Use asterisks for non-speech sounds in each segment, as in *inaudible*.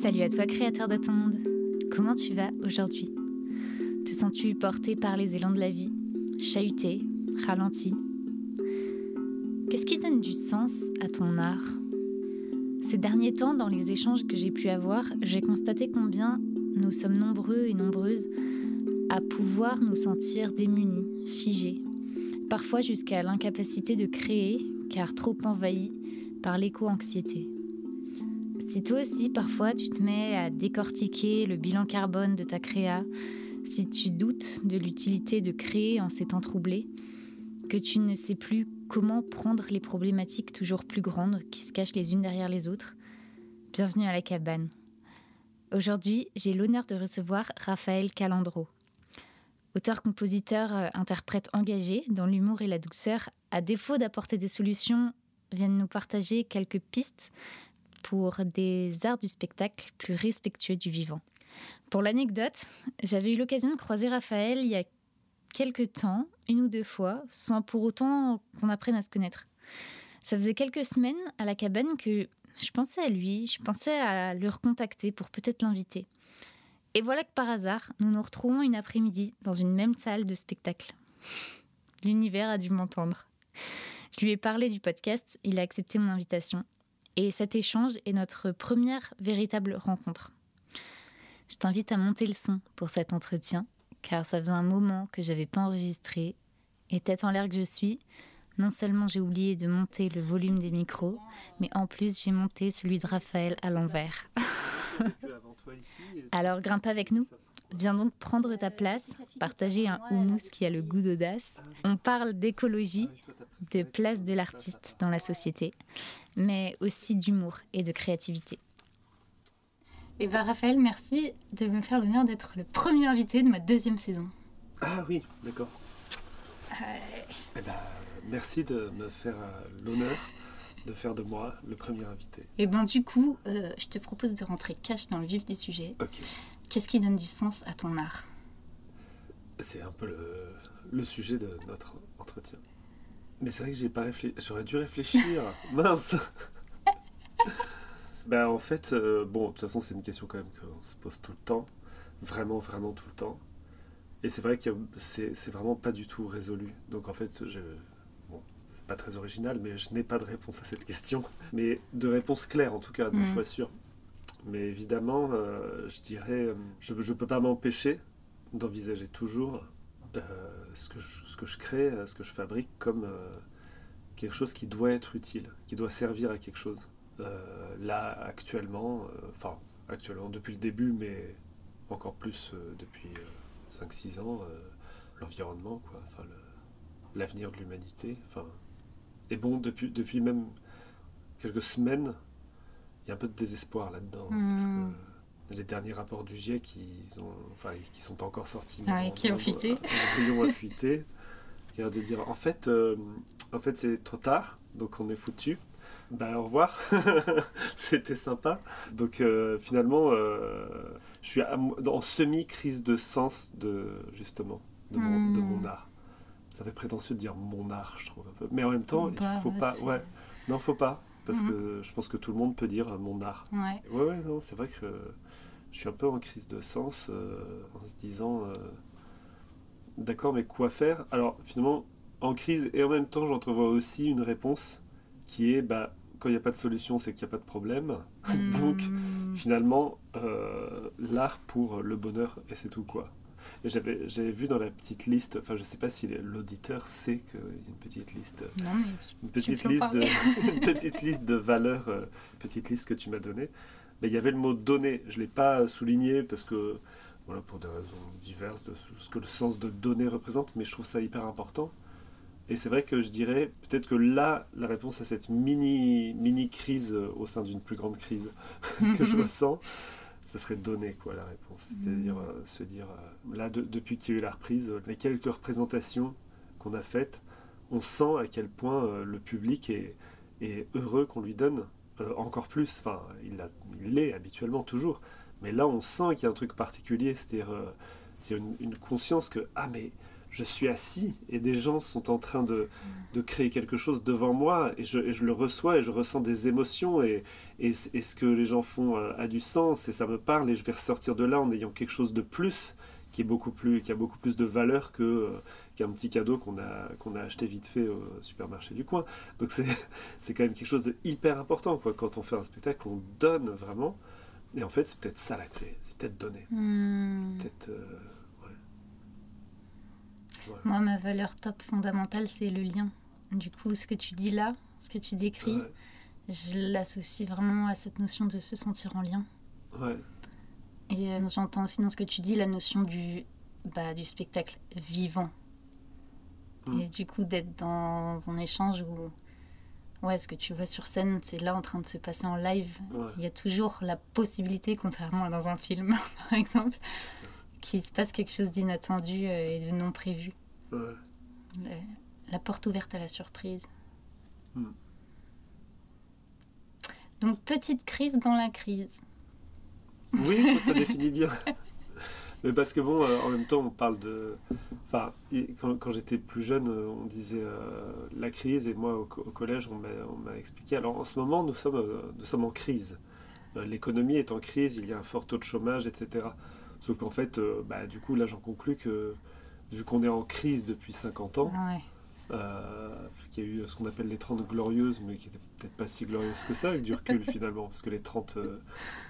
Salut à toi créateur de ton monde. Comment tu vas aujourd'hui? Te sens-tu porté par les élans de la vie? Chahuté? Ralenti? Qu'est-ce qui donne du sens à ton art? Ces derniers temps, dans les échanges que j'ai pu avoir, j'ai constaté combien nous sommes nombreux et nombreuses à pouvoir nous sentir démunis, figés, parfois jusqu'à l'incapacité de créer, car trop envahis par l'éco-anxiété. Si toi aussi, parfois, tu te mets à décortiquer le bilan carbone de ta créa, si tu doutes de l'utilité de créer en ces temps troublés, que tu ne sais plus comment prendre les problématiques toujours plus grandes qui se cachent les unes derrière les autres, bienvenue à la cabane. Aujourd'hui, j'ai l'honneur de recevoir Raphaël Calandro. Auteur, compositeur, euh, interprète engagé dont l'humour et la douceur, à défaut d'apporter des solutions, viennent nous partager quelques pistes pour des arts du spectacle plus respectueux du vivant. Pour l'anecdote, j'avais eu l'occasion de croiser Raphaël il y a quelques temps, une ou deux fois, sans pour autant qu'on apprenne à se connaître. Ça faisait quelques semaines à la cabane que je pensais à lui, je pensais à le recontacter pour peut-être l'inviter. Et voilà que par hasard, nous nous retrouvons une après-midi dans une même salle de spectacle. L'univers a dû m'entendre. Je lui ai parlé du podcast, il a accepté mon invitation et cet échange est notre première véritable rencontre. Je t'invite à monter le son pour cet entretien, car ça faisait un moment que j'avais pas enregistré. Et tête en l'air que je suis, non seulement j'ai oublié de monter le volume des micros, mais en plus j'ai monté celui de Raphaël à l'envers. *laughs* Alors grimpe avec nous. Viens donc prendre ta place, partager un houmous qui a le goût d'audace. On parle d'écologie, de place de l'artiste dans la société, mais aussi d'humour et de créativité. Et bien Raphaël, merci de me faire l'honneur d'être le premier invité de ma deuxième saison. Ah oui, d'accord. Eh ben, merci de me faire euh, l'honneur de faire de moi le premier invité. Et ben du coup, euh, je te propose de rentrer cash dans le vif du sujet. Ok. Qu'est-ce qui donne du sens à ton art? C'est un peu le, le, sujet de notre entretien. Mais c'est vrai que j'ai pas réfléchi. J'aurais dû réfléchir. *laughs* Mince. *laughs* ben en fait, euh, bon, de toute façon, c'est une question quand même qu'on se pose tout le temps, vraiment, vraiment tout le temps. Et c'est vrai que c'est vraiment pas du tout résolu. Donc en fait, je, bon, c'est pas très original, mais je n'ai pas de réponse à cette question. Mais de réponse claire en tout cas, de mmh. choix sûr. Mais évidemment, euh, je dirais, euh, je ne peux pas m'empêcher d'envisager toujours euh, ce, que je, ce que je crée, ce que je fabrique comme quelque chose qui doit être utile, qui doit servir à quelque chose. là, actuellement, enfin, actuellement depuis le début, mais encore plus depuis 5-6 ans, l'environnement, quoi, l'avenir de l'humanité. Enfin, et bon, depuis, depuis même quelques semaines, y a un peu de désespoir là-dedans. Parce hmm. que les derniers rapports du GIEC, ils ont, enfin, qui sont pas encore sortis. Ah, qui ont fuité. ont fuité. *laughs* Qui a de dire, en fait, euh, en fait c'est trop tard, donc on est foutu. Ben, au revoir, *laughs* c'était sympa. Donc euh, finalement, euh, je suis en semi-crise de sens de justement de mon, de mon, hmm. art. Ça fait prétentieux de dire mon art, je trouve un peu. Mais en même temps, il faut pas. Ouais, non, faut pas parce mhm. que je pense que tout le monde peut dire mon art. Ouais, ouais, non, c'est vrai que je suis un peu en crise de sens euh, en se disant euh, d'accord, mais quoi faire? Alors finalement, en crise et en même temps, j'entrevois aussi une réponse qui est bah, quand il n'y a pas de solution, c'est qu'il n'y a pas de problème. *laughs* Donc hmm. finalement, euh, l'art pour le bonheur et c'est tout quoi. J'avais, vu dans la petite liste, enfin je sais pas si l'auditeur sait qu'il y a une petite liste, non, mais une petite liste, de, *laughs* une petite liste de valeurs, euh, petite liste que tu m'as donnée. Mais il y avait le mot donner. Je l'ai pas souligné parce que voilà pour des raisons diverses de ce que le sens de donner représente, mais je trouve ça hyper important. Et c'est vrai que je dirais peut-être que là, la réponse à cette mini, mini crise au sein d'une plus grande crise *laughs* que je *laughs* ressens, ce serait donner quoi la réponse. C'est-à-dire mm. euh, se dire, euh, là depuis qu'il y a eu la reprise, euh, les quelques représentations qu'on a faites, on sent à quel point le public est, est heureux qu'on lui donne encore plus. Enfin, il l'est habituellement toujours, mais là on sent qu'il y a un truc particulier, c'est-à-dire c'est une, une, conscience que ah mais je suis assis et des gens sont en train de, de créer quelque chose devant moi et je, et je, le reçois et je ressens des émotions et, et, et ce que les gens font a, a, du sens et ça me parle et je vais ressortir de là en ayant quelque chose de plus qui est beaucoup plus qui a beaucoup plus de valeur que euh, qu'un petit cadeau qu'on a qu'on a acheté vite fait au supermarché du coin. Donc c'est *laughs* c'est quand même quelque chose de hyper important quoi. Quand on fait un spectacle on donne vraiment et en fait c'est peut-être ça la clé c'est peut-être donner. Hmm. peut-être euh, Moi, ma valeur top fondamentale, c'est le lien. Du coup, ce que tu dis là, ce que tu décris, je l'associe vraiment à cette notion de se sentir en lien. ouais, Et euh, j'entends aussi dans ce que tu dis la notion du, bah, du spectacle vivant. Mm. Et du coup, d'être dans un échange où ouais, ce que tu vois sur scène, c'est là en train de se passer en live. ouais. Il y a toujours la possibilité, contrairement à dans un film, *laughs* par exemple, qu'il se passe quelque chose d'inattendu euh, et de non prévu. ouais. La, la porte ouverte à la surprise. Mm. Donc, petite crise dans la crise. Oui, je crois que ça *laughs* définit bien. *laughs* Mais parce que bon, euh, en même temps, on parle de. Enfin, quand, quand j'étais plus jeune, euh, on disait euh, la crise, et moi au, au collège, on m'a expliqué. Alors en ce moment, nous sommes, nous sommes en crise. L'économie est en crise, il y a un fort taux de chômage, etc. Sauf qu'en fait, euh, bah, du coup, là, j'en conclus que vu qu'on est en crise depuis 50 ans, Ouais. euh, qu'il y a eu ce qu'on appelle les 30 glorieuses, mais qui n'étaient peut-être pas si glorieuses que ça, avec du recul *laughs* finalement, parce que les 30, euh,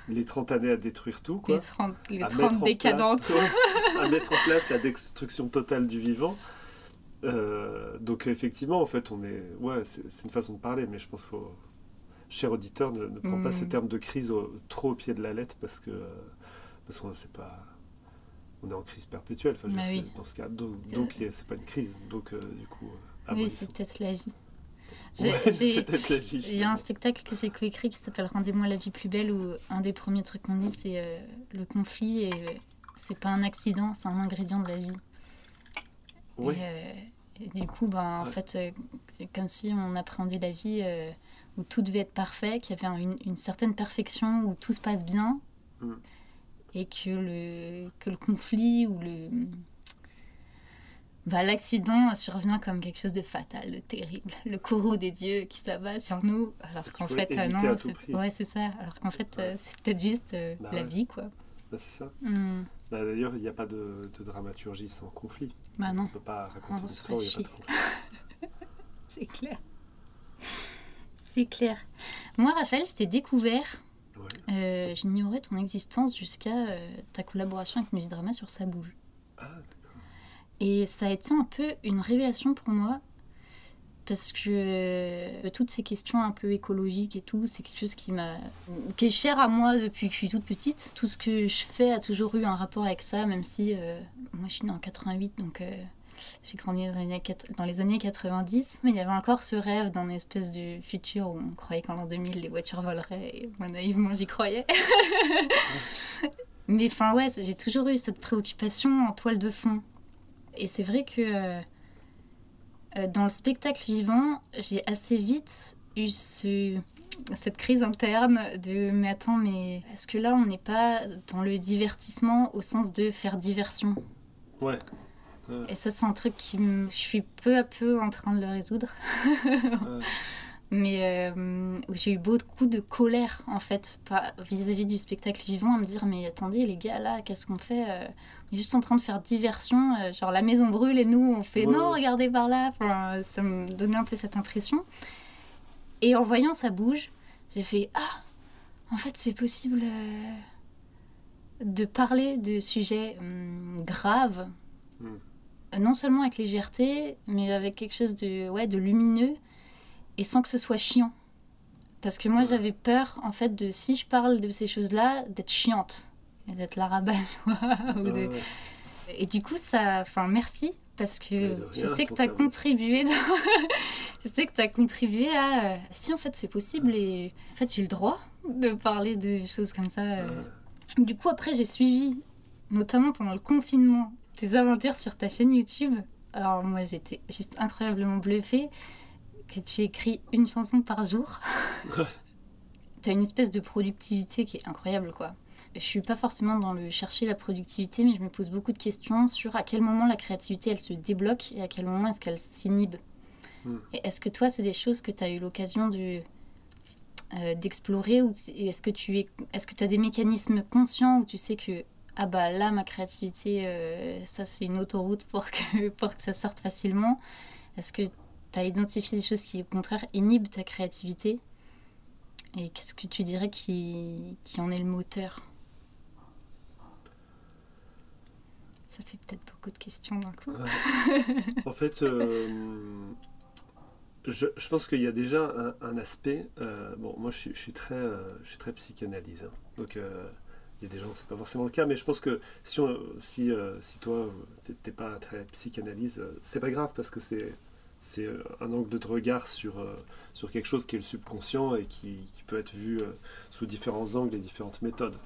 les 30 années à détruire tout, quoi. Les 30, les à 30 mettre en décadentes. place- à *laughs* mettre en place la destruction totale du vivant. Donc effectivement, en fait, on est, ouais, c'est une façon de parler, mais je pense qu'il faut, cher auditeur, ne, ne prends pas Mm. ce terme de crise au- trop au pied de la lettre parce que parce qu'on ne sait pas, on est en crise perpétuelle. Enfin, Bah oui. dans ce cas, donc, donc c'est pas une crise. Donc euh, du coup, euh, Oui, c'est peut-être la vie. *laughs* Ouais. Il y a un spectacle que j'ai coécrit qui s'appelle Rendez-moi la vie plus belle où un des premiers trucs qu'on dit c'est euh, le conflit et c'est pas un accident, c'est un ingrédient de la vie. Ouais. Et, et du coup, ben, en Ouais. fait, c'est comme si on appréhendait la vie où tout devait être parfait, qu'il y avait un- une, une certaine perfection où tout se passe bien Mm. Et que le, que le conflit ou le. Bah, l'accident survient comme quelque chose de fatal, de terrible. *laughs* Le courroux des dieux qui s'abat sur nous, alors qu'en fait, euh, non, c'est- ouais, c'est ça. Alors qu'en fait, euh, c'est peut-être juste euh, Bah la ouais. vie, quoi. Bah, c'est ça. Hmm. Bah, D'ailleurs, il n'y a pas de, de dramaturgie sans conflit. Bah On non, ne peut pas raconter On une histoire où il n'y a ferait pas de conflit. *laughs* c'est clair. C'est clair. Moi, Raphaël, je t'ai découvert. Euh, J'ignorais ton existence jusqu'à euh, ta collaboration avec Musidrama sur Ça bouge. Ah, d'accord. Et ça a été un peu une révélation pour moi parce que euh, toutes ces questions un peu écologiques et tout, c'est quelque chose qui m'a qui est cher à moi depuis que je suis toute petite. Tout ce que je fais a toujours eu un rapport avec ça, même si moi je suis née en 88, donc j'ai grandi dans les, années, quat- dans les années 90, mais il y avait encore ce rêve d'un espèce de futur où on croyait qu'en l'an 2000 les voitures voleraient, moi naïvement j'y croyais. *laughs* mais enfin ouais, j'ai toujours eu cette préoccupation en toile de fond. Et c'est vrai que euh, euh, dans le spectacle vivant, j'ai assez vite eu ce- cette crise interne de mais attends, mais est-ce que là on n'est pas dans le divertissement au sens de faire diversion? Ouais. Et ça, c'est un truc qui je suis peu à peu en train de le résoudre. Ouais. *laughs* Mais euh, j'ai eu beaucoup de colère en fait vis-à-vis du spectacle vivant à me dire mais attendez les gars là qu'est-ce qu'on fait euh, On est juste en train de faire diversion, euh, genre la maison brûle et nous on fait Ouais, non regardez par là. Enfin, ça me donnait un peu cette impression. Et en voyant ça bouge, j'ai fait ah en fait c'est possible euh, de parler de sujets hum, graves, Hmm. Euh, non seulement avec légèreté, mais avec quelque chose de ouais de lumineux et sans que ce soit chiant. Parce que moi, Ouais. j'avais peur, en fait, de si je parle de ces choses-là, d'être chiante. Et d'être la *laughs* de- ouais. Et du coup, ça. Enfin, merci. Parce que *laughs* je sais que tu as contribué. dans- je sais que tu as contribué à. euh, Si, en fait, c'est possible. Et en fait, j'ai le droit de parler de choses comme ça. euh. Du coup, après, j'ai suivi, notamment pendant le confinement, tes aventures sur ta chaîne YouTube. Alors, moi, j'étais juste incroyablement bluffée que tu écris une chanson par jour. *laughs* Ouais. tu as une espèce de productivité qui est incroyable, quoi. Je suis pas forcément dans le chercher la productivité, mais je me pose beaucoup de questions sur à quel moment la créativité elle se débloque et à quel moment est-ce qu'elle s'inhibe. Hmm. Et Est-ce que toi, c'est des choses que tu as eu l'occasion de, euh, d'explorer ou est-ce que tu es, est-ce que as des mécanismes conscients où tu sais que ah bah là ma créativité euh, ça c'est une autoroute pour que *laughs* pour que ça sorte facilement est-ce que tu as identifié des choses qui au contraire inhibent ta créativité et qu'est-ce que tu dirais qui, qui en est le moteur? Ça fait peut-être beaucoup de questions d'un coup en fait, euh, je, je pense qu'il y a déjà un, aspect. euh, bon, moi, je suis, très, je suis très psychanalyse. hein. Donc, il y a des gens, c'est pas forcément le cas, mais je pense que si, on- si, euh, si toi, t'es- pas très psychanalyse, euh, c'est pas grave parce que c'est c'est euh, un angle de regard sur, euh, sur quelque chose qui est le subconscient et qui, qui peut être vu euh, sous différents angles et différentes méthodes.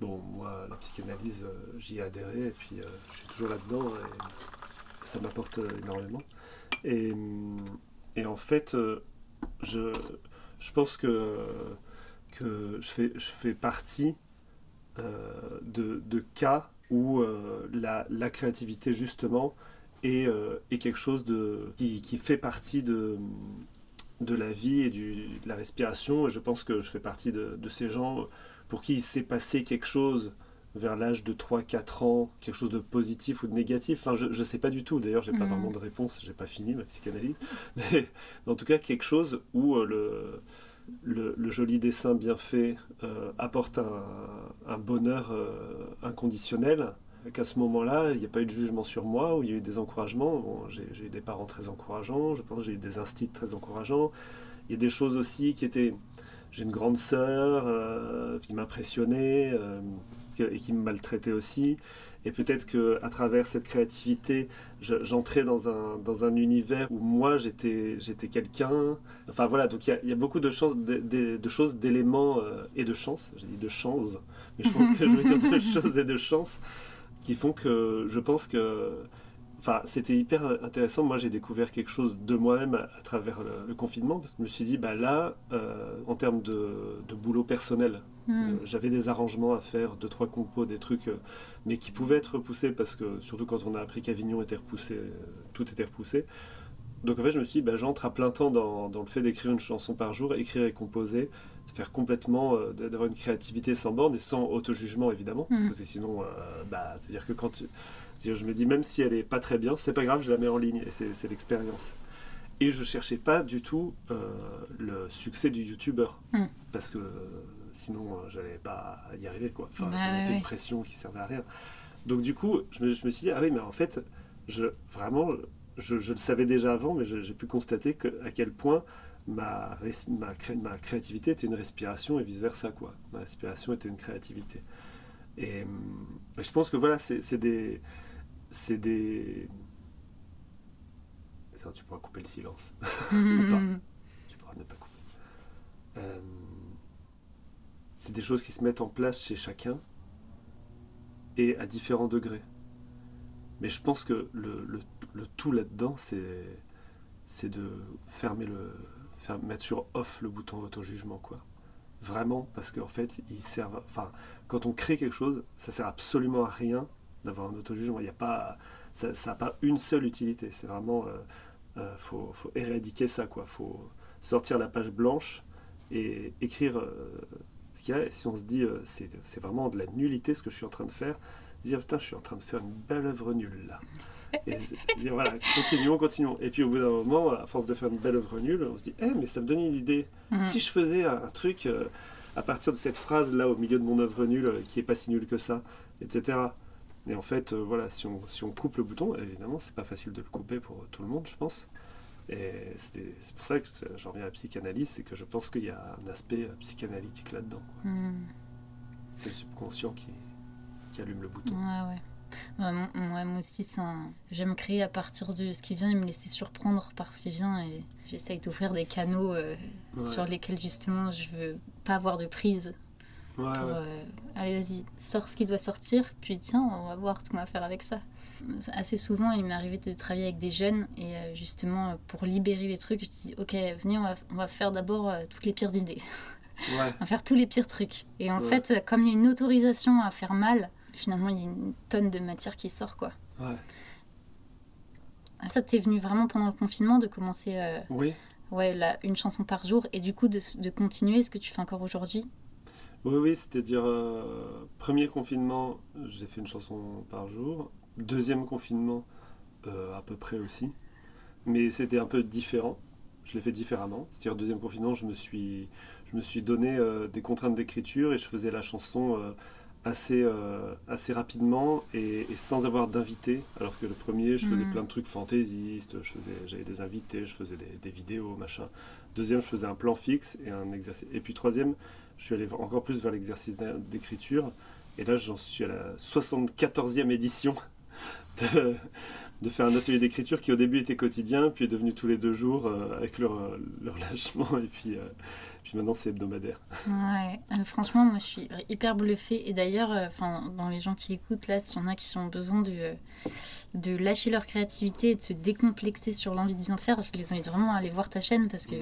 Bon, moi, la psychanalyse, j'y ai adhéré et puis je suis toujours là-dedans et ça m'apporte énormément. Et, hum, et en fait, je, je pense que, que je, fais, je fais partie de, de cas où euh, la, la créativité, justement, est, euh, est quelque chose de, qui, qui fait partie de, de la vie et du, de la respiration. Et je pense que je fais partie de, de ces gens pour qui il s'est passé quelque chose vers l'âge de 3-4 ans, quelque chose de positif ou de négatif. Enfin, je ne sais pas du tout. D'ailleurs, j'ai pas Mhm. vraiment de réponse. J'ai pas fini ma psychanalyse. *laughs* Mais en tout cas, quelque chose où euh, le, le, joli dessin bien fait euh, apporte un, bonheur euh, inconditionnel. Qu'à ce moment-là, il n'y a pas eu de jugement sur moi, où il y a eu des encouragements. J'ai eu des parents très encourageants, je pense j'ai eu des instits très encourageants. Il y a des choses aussi qui étaient... J'ai une grande sœur euh, qui m'impressionnait et qui me maltraitait aussi. Et peut-être qu'à travers cette créativité, je- j'entrais dans un, dans un univers où moi j'étais j'étais quelqu'un. Enfin voilà, donc il y a, il y a beaucoup de, chances- de, de- de choses, d'éléments euh, et de chance. J'ai dit de chance, mais je pense que je veux dire de *laughs* choses et de chance qui font que je pense que. Enfin, c'était hyper intéressant. Moi, j'ai découvert quelque chose de moi-même à, à travers le, le confinement. Parce que je me suis dit, bah là, euh, en termes de, de boulot personnel, Hmm. euh, J'avais des arrangements à faire, deux, trois compos, des trucs, euh, mais qui pouvaient être repoussés parce que, surtout quand on a appris qu'Avignon était repoussé, tout était repoussé. Donc en fait, je me suis dit, bah, j'entre à plein temps dans, dans le fait d'écrire une chanson par jour, écrire et composer, faire complètement, euh, d'avoir une créativité sans borne et sans auto-jugement évidemment, Mhm. parce que sinon, euh, bah, c'est-à-dire que quand tu- je me dis, même si elle est pas très bien, c'est pas grave, je la mets en ligne et c'est l'expérience. Et je cherchais pas du tout euh, le succès du youtubeur, Mhm. parce que euh, sinon euh, j'allais pas y arriver quoi. Enfin, Bah je me mettais ouais, une pression qui servait à rien. Donc du coup, je me, je me suis dit ah oui mais en fait, je vraiment, je, je le savais déjà avant, mais j'ai pu constater que, à quel point ma, res- ma, cré- ma créativité était une respiration et vice versa quoi. Ma respiration était une créativité. Et, hum, et je pense que voilà, c'est des, c'est des. Ça, tu pourras couper le silence. *laughs* Pas. Tu pourras ne pas couper. Euh, c'est des choses qui se mettent en place chez chacun et à différents degrés. Mais je pense que le, le- le tout là-dedans, c'est, c'est de fermer le, faire, mettre sur off le bouton auto-jugement, quoi. Vraiment, parce qu'en fait, ils servent. Enfin, quand on crée quelque chose, ça sert absolument à rien d'avoir un auto-jugement. Il n'y a pas, ça n'a pas une seule utilité. C'est vraiment, euh, euh, faut, faut éradiquer ça, quoi. Faut sortir la page blanche et écrire euh, ce qu'il y a. Et si on se dit, euh, c'est, c'est vraiment de la nullité ce que je suis en train de faire, se dire putain, je suis en train de faire une belle œuvre nulle là. Et se dire voilà, *laughs* continuons, continuons. Et puis au bout d'un moment, à force de faire une belle œuvre nulle, on se dit, eh, mais ça me donne une idée. Hmm. Si je faisais un, un truc à partir de cette phrase là au milieu de mon œuvre nulle qui est pas si nulle que ça, etc. Et en fait, euh, voilà, si on, si on coupe le bouton, évidemment, c'est pas facile de le couper pour tout le monde, je pense. Et c'est pour ça que j'en reviens à la psychanalyse, c'est que je pense qu'il y a un aspect euh, psychanalytique là-dedans. Hmm. C'est le subconscient qui, qui allume le bouton. Ouais, ouais. Ouais, ouais, moi aussi, un- j'aime créer à partir de ce qui vient et me laisser surprendre par ce qui vient. Et j'essaye d'ouvrir des canaux euh, Ouais. sur lesquels justement je veux pas avoir de prise. Ouais, Pour, ouais. euh, allez, vas-y, sors ce qui doit sortir, puis tiens, on va voir ce qu'on va faire avec ça. Assez souvent, il m'est arrivé de travailler avec des jeunes et euh, justement, pour libérer les trucs, je dis ok, venez, on va, on va faire d'abord euh, toutes les pires idées. à *laughs* faire tous les pires trucs. Et en fait, comme il y a une autorisation à faire mal, finalement, il y a une tonne de matière qui sort, quoi. Ouais. Ça t'est venu vraiment pendant le confinement de commencer euh, oui. ouais, là, une chanson par jour et du coup de, de continuer ce que tu fais encore aujourd'hui? Oui, oui, c'est-à-dire, euh, premier confinement, j'ai fait une chanson par jour. Deuxième confinement, euh, à peu près aussi. Mais c'était un peu différent. Je l'ai fait différemment. C'est-à-dire, deuxième confinement, je me suis, je me suis donné des contraintes d'écriture et je faisais la chanson assez, euh, assez rapidement et, sans avoir d'invités. Alors que le premier, je faisais mm. plein de trucs fantaisistes, j'avais des invités, je faisais des, vidéos, machin. Deuxième, je faisais un plan fixe et un exercice. Et puis troisième, je suis allé encore plus vers l'exercice d'écriture. Et là, j'en suis à la 74e édition *laughs* de, faire un atelier d'écriture qui au début était quotidien, puis est devenu tous les deux jours euh, avec leur, leur, lâchement, et puis, euh, puis maintenant c'est hebdomadaire. Ouais, euh, franchement, moi je suis hyper bluffée. Et d'ailleurs, enfin dans les gens qui écoutent là, s'il y en a qui ont besoin de, de lâcher leur créativité et de se décomplexer sur l'envie de bien faire, je les invite vraiment à aller voir ta chaîne parce que,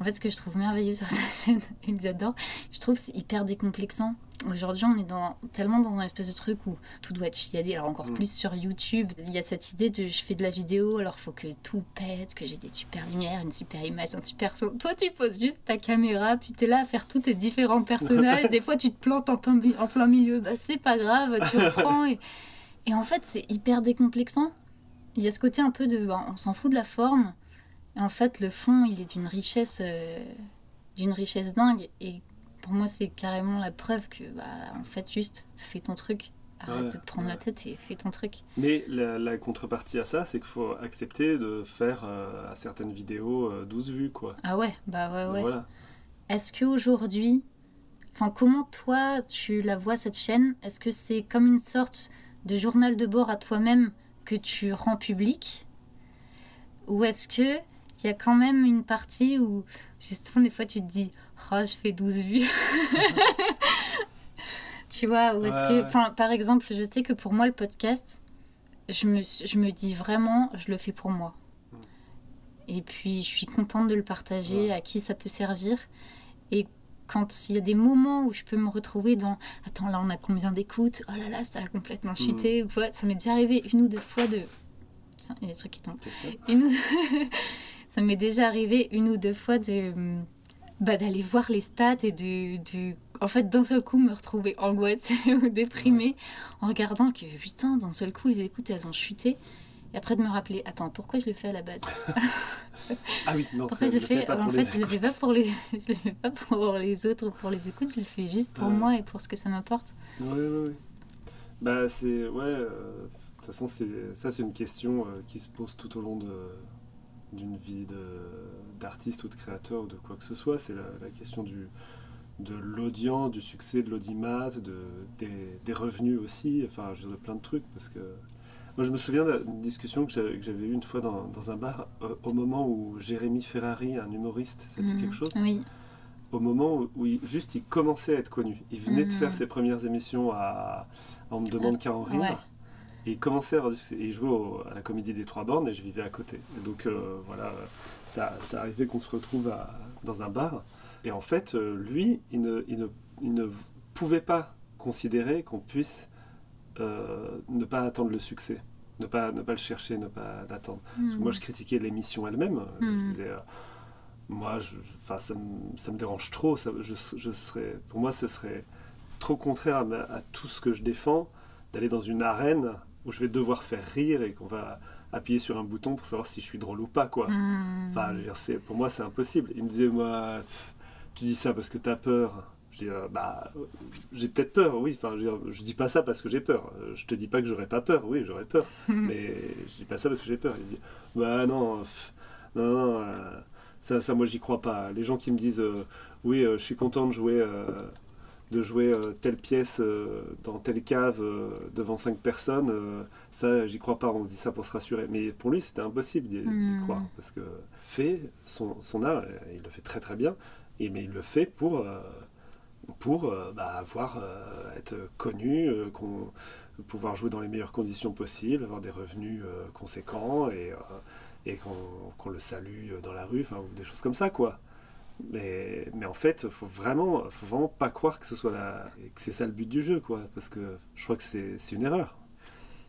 en fait, ce que je trouve merveilleux sur *laughs* ta chaîne et que j'adore, je trouve que c'est hyper décomplexant Aujourd'hui, on est dans, tellement dans un espèce de truc où tout doit être chiadé. Alors, encore mm. plus sur YouTube, il y a cette idée de je fais de la vidéo, alors faut que tout pète, que j'ai des super lumières, une super image, un super son. Toi, tu poses juste ta caméra, puis tu es là à faire tous tes différents personnages. *laughs* des fois, tu te plantes en plein, en plein milieu. Bah, c'est pas grave, tu *laughs* reprends. Et, et en fait, c'est hyper décomplexant. Il y a ce côté un peu de. Bah, on s'en fout de la forme. En fait, le fond, il est d'une richesse. Euh, d'une richesse dingue. Et pour moi, c'est carrément la preuve que, bah, en fait, juste fais ton truc. Arrête de te prendre la tête et fais ton truc. Mais la, contrepartie à ça, c'est qu'il faut accepter de faire euh, à certaines vidéos 12 euh, vues, quoi. Ah ouais, bah ouais, ouais. Voilà. Est-ce qu'aujourd'hui, enfin, comment toi, tu la vois, cette chaîne? Est-ce que c'est comme une sorte de journal de bord à toi-même que tu rends public? Ou est-ce que il y a quand même une partie où, justement, des fois, tu te dis oh, je fais 12 vues. *laughs* tu vois, ou est-ce que, par exemple, je sais que pour moi, le podcast, je me, je me dis vraiment, je le fais pour moi. Hmm. Et puis, je suis contente de le partager, à qui ça peut servir. Et quand il y a des moments où je peux me retrouver dans Attends, là, on a combien d'écoutes? Oh là là, ça a complètement chuté. Ou quoi? Ça m'est déjà arrivé une ou deux fois de. Tiens, il y a des trucs qui tombent. *laughs* ça m'est déjà arrivé une ou deux fois de bah, d'aller voir les stats et du, du... en fait d'un seul coup me retrouver angoissée *laughs* ou déprimée en regardant que putain d'un seul coup les écoutes elles ont chuté et après de me rappeler attends pourquoi je le fais à la base? *laughs* Ah oui non pourquoi je le fais en fait je le fais pas pour les *laughs* je le fais pas pour les autres ou pour les écoutes je le fais juste pour moi et pour ce que ça m'apporte. Oui oui oui bah c'est ouais euh, de toute façon c'est ça c'est une question euh, qui se pose tout au long de d'une vie d'artiste ou de créateur ou de quoi que ce soit. C'est la, question du, de l'audience, du succès de l'audimat, de, des, des, revenus aussi, enfin, je veux plein de trucs. Parce que moi, je me souviens d'une discussion que j'avais eue une fois dans, dans un bar euh, au moment où Jérémy Ferrari, un humoriste, ça dit mmh. quelque chose? Oui. Au moment où, il, juste il commençait à être connu. Il venait de mmh. faire ses premières émissions à, On me demande qu'à en rire. Et il commençait à, et jouait à la comédie des Trois Bornes et je vivais à côté. donc euh, voilà, ça, ça arrivait qu'on se retrouve dans un bar. Et en fait, euh, lui, il ne, il, ne, il ne, pouvait pas considérer qu'on puisse euh, ne pas attendre le succès, ne pas, ne pas le chercher, ne pas l'attendre. Que moi, je hmm. critiquais l'émission elle-même. Je hmm. disais, moi, je, ça, me, ça me dérange trop. Ça, je, je serais, pour moi, ce serait trop contraire à, à tout ce que je défends d'aller dans une arène où je vais devoir faire rire et qu'on va appuyer sur un bouton pour savoir si je suis drôle ou pas, quoi. Hmm. Enfin, je pour moi, c'est impossible. Il me disait, moi, tu dis ça parce que tu as peur. Je dis, euh, bah, j'ai peut-être peur, oui. Enfin, je, dis, dis pas ça parce que j'ai peur. Je te dis pas que j'aurais pas peur, oui, j'aurais peur. *laughs* mais je dis pas ça parce que j'ai peur. Il dit, bah non, non, non, euh, ça, ça, moi, j'y crois pas. Les gens qui me disent, euh, oui, je suis content de jouer de jouer euh, telle pièce euh, dans telle cave euh, devant cinq personnes, ça, j'y crois pas. On se dit ça pour se rassurer. Mais pour lui, c'était impossible d'y hmm. croire. Parce que fait son, son art, il le fait très très bien, et, mais il le fait pour, pour bah, avoir, être connu, qu'on pouvoir jouer dans les meilleures conditions possibles, avoir des revenus conséquents et, et qu'on le salue dans la rue, ou des choses comme ça, quoi. Mais, mais en fait, faut vraiment, faut vraiment pas croire que ce soit la, que c'est ça le but du jeu, quoi. Parce que je crois que c'est une erreur.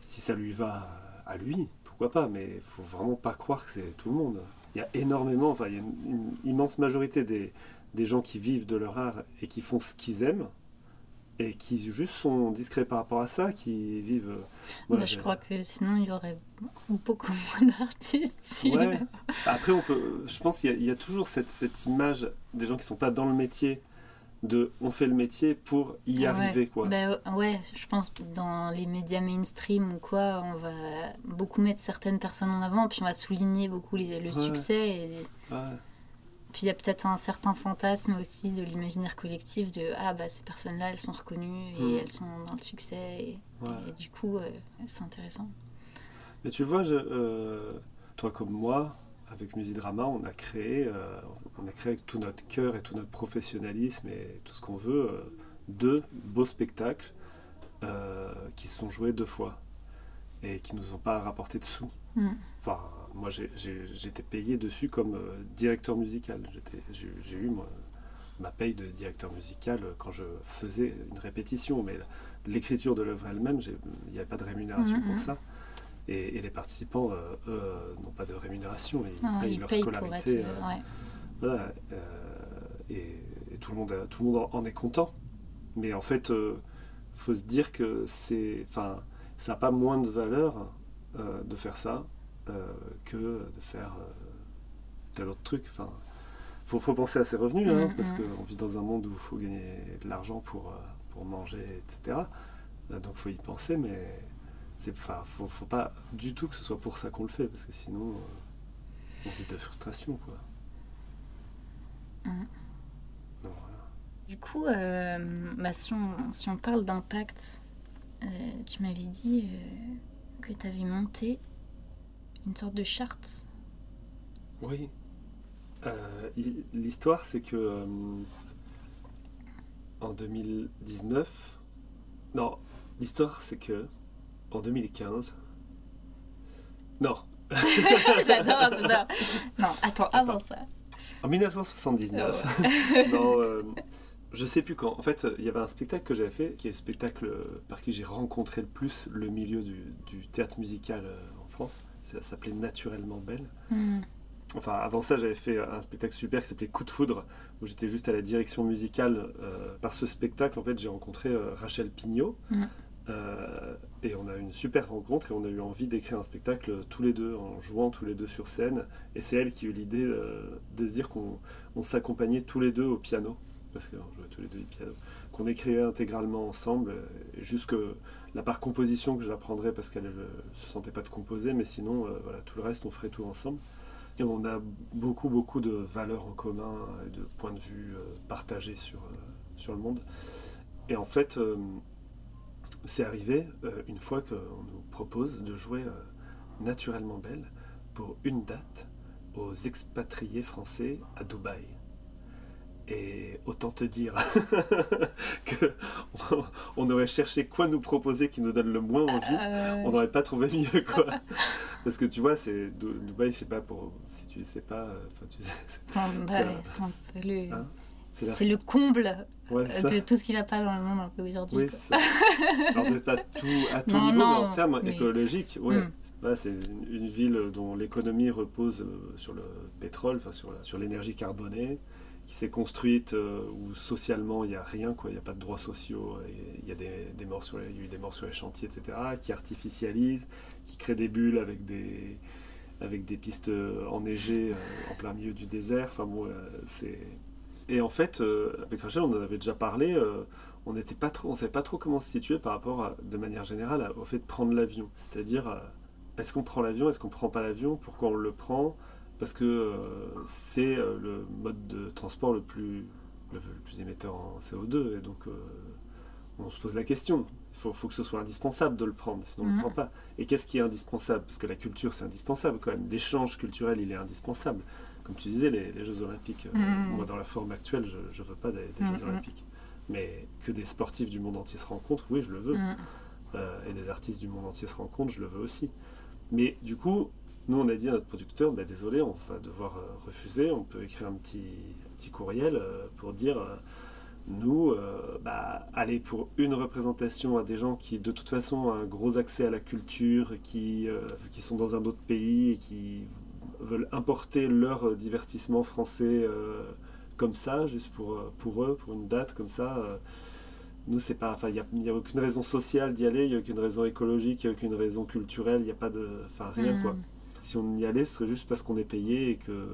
Si ça lui va à lui, pourquoi pas, mais faut vraiment pas croire que c'est tout le monde. Il y a énormément, enfin, il y a une, une immense majorité des, des gens qui vivent de leur art et qui font ce qu'ils aiment et qui juste sont discrets par rapport à ça, qui vivent. euh, voilà, Bah, je crois que sinon il y aurait beaucoup moins *laughs* d'artistes. si- Ouais. Après, on peut, je pense qu'il y, a- il y a toujours cette, cette image des gens qui sont pas dans le métier de on fait le métier pour y Ouais. arriver quoi. Bah, ouais, je pense que dans les médias mainstream ou quoi, on va beaucoup mettre certaines personnes en avant, puis on va souligner beaucoup les- le Ouais. succès. Et... Puis il y a peut-être un certain fantasme aussi de l'imaginaire collectif de ah bah ces personnes-là elles sont reconnues et Mm. elles sont dans le succès et, Ouais. et du coup euh, c'est intéressant. Mais tu vois, je, euh, toi comme moi, avec Musidrama, on a créé, euh, on a créé avec tout notre cœur et tout notre professionnalisme et tout ce qu'on veut, deux beaux spectacles qui se sont joués deux fois et qui nous ont pas rapporté de sous. Mm. Enfin, moi j'étais payé dessus comme euh, directeur musical. J'ai eu moi, ma paye de directeur musical quand je faisais une répétition, mais l'écriture de l'œuvre elle-même, il n'y avait pas de rémunération Mhm. pour ça. Et, et les participants, euh, eux, euh, n'ont pas de rémunération, ils Non, payent ils leur payent scolarité. être, euh, euh, ouais. voilà, euh, et, et tout, le monde, a- tout le monde en est content. Mais en fait, il faut se dire que c'est, ça n'a pas moins de valeur euh, de faire ça euh, que de faire euh, tel autre truc. Enfin, faut, faut penser à ses revenus, hein, Mhm, parce qu'on vit dans un monde où il faut gagner de l'argent pour, euh, pour manger, etc. Donc faut y penser, mais c'est, faut, faut pas du tout que ce soit pour ça qu'on le fait, parce que sinon, on vit de frustration, quoi. Mhm. Donc, voilà. Du coup, euh, bah, si, on, si on parle d'impact, euh, tu m'avais dit euh, que tu avais monté une sorte de charte. Oui. Euh, L'histoire, c'est que euh, en 2019, non, l'histoire, c'est que en 2015, non, *laughs* j'adore, j'adore. Non, attends, avant Attends. ça. en 1979, *laughs* non, euh, je sais plus quand. En fait, il y avait un spectacle que j'avais fait, qui est le spectacle par qui j'ai rencontré le plus le milieu du, du théâtre musical en France. Ça s'appelait Naturellement Belle. Hmm. Enfin, avant ça, j'avais fait un spectacle super qui s'appelait Coup de foudre, où j'étais juste à la direction musicale. Euh, par ce spectacle, en fait, j'ai rencontré euh, Rachel Pignot. Mhm. Euh, et on a eu une super rencontre et on a eu envie d'écrire un spectacle tous les deux, en jouant tous les deux sur scène. Et c'est elle qui a eu l'idée de se dire qu'on on s'accompagnait tous les deux au piano, parce qu'on jouait tous les deux du piano, qu'on écrivait intégralement ensemble, euh, et juste que la part composition que j'apprendrais parce qu'elle ne se sentait pas de composer, mais sinon, euh, voilà, tout le reste, on ferait tout ensemble. Et on a beaucoup, beaucoup de valeurs en commun et de points de vue euh, partagés sur, euh, sur le monde. Et en fait, euh, c'est arrivé euh, une fois qu'on nous propose de jouer euh, Naturellement Belle pour une date aux expatriés français à Dubaï. Et autant te dire *laughs* que on- on aurait cherché quoi nous proposer qui nous donne le moins envie Euh, on n'aurait pas trouvé mieux quoi parce que tu vois c'est Dubaï je sais pas pour si tu sais pas euh, enfin tu sais c'est- enfin, bah, le, Hein c'est comble ouais, ça. de tout ce qui va pas dans le monde un peu aujourd'hui. oui ça. alors tout à tout Non, niveau mais en termes mais- écologiques ouais Mm. Voilà, c'est une, une ville dont l'économie repose euh, sur le pétrole enfin sur l'énergie carbonée qui s'est construite euh, où socialement il n'y a rien quoi. Il n'y a pas de droits sociaux il y a des, des morts il y a eu des morts sur les chantiers etc qui artificialise qui crée des bulles avec des avec des pistes euh, enneigées euh, en plein milieu du désert. Enfin bon c'est et en fait avec Rachel on en avait déjà parlé on n'était savait pas trop comment se situer par rapport à- de manière générale au fait de prendre l'avion. C'est-à-dire est-ce qu'on prend l'avion est-ce qu'on prend pas l'avion pourquoi on le prend parce que euh, c'est euh, le mode de transport le plus, le, le plus émetteur en CO2. Et donc, euh, on se pose la question. Il faut, faut que ce soit indispensable de le prendre, sinon on ne Mhm. le prend pas. Et qu'est-ce qui est indispensable? Parce que la culture, c'est indispensable quand même. L'échange culturel, il est indispensable. Comme tu disais, les, les Jeux Olympiques, euh, Mhm. moi, dans la forme actuelle, je ne veux pas des, des Jeux Mhm. Olympiques. Mais que des sportifs du monde entier se rencontrent, oui, je le veux. Et des artistes du monde entier se rencontrent, je le veux aussi. Mais du coup, nous, on a dit à notre producteur, bah, désolé, on va devoir refuser, on peut écrire un petit, petit courriel pour dire nous, euh, bah, aller pour une représentation à des gens qui, de toute façon, ont un gros accès à la culture, qui, euh, qui sont dans un autre pays et qui veulent importer leur divertissement français euh, comme ça, juste pour, pour eux, pour une date comme ça. nous, c'est pas. Enfin, il n'y a, aucune raison sociale d'y aller, il n'y a aucune raison écologique, il n'y a aucune raison culturelle, il n'y a pas de. Enfin, rien, quoi. Mm si on y allait, ce serait juste parce qu'on est payé et que,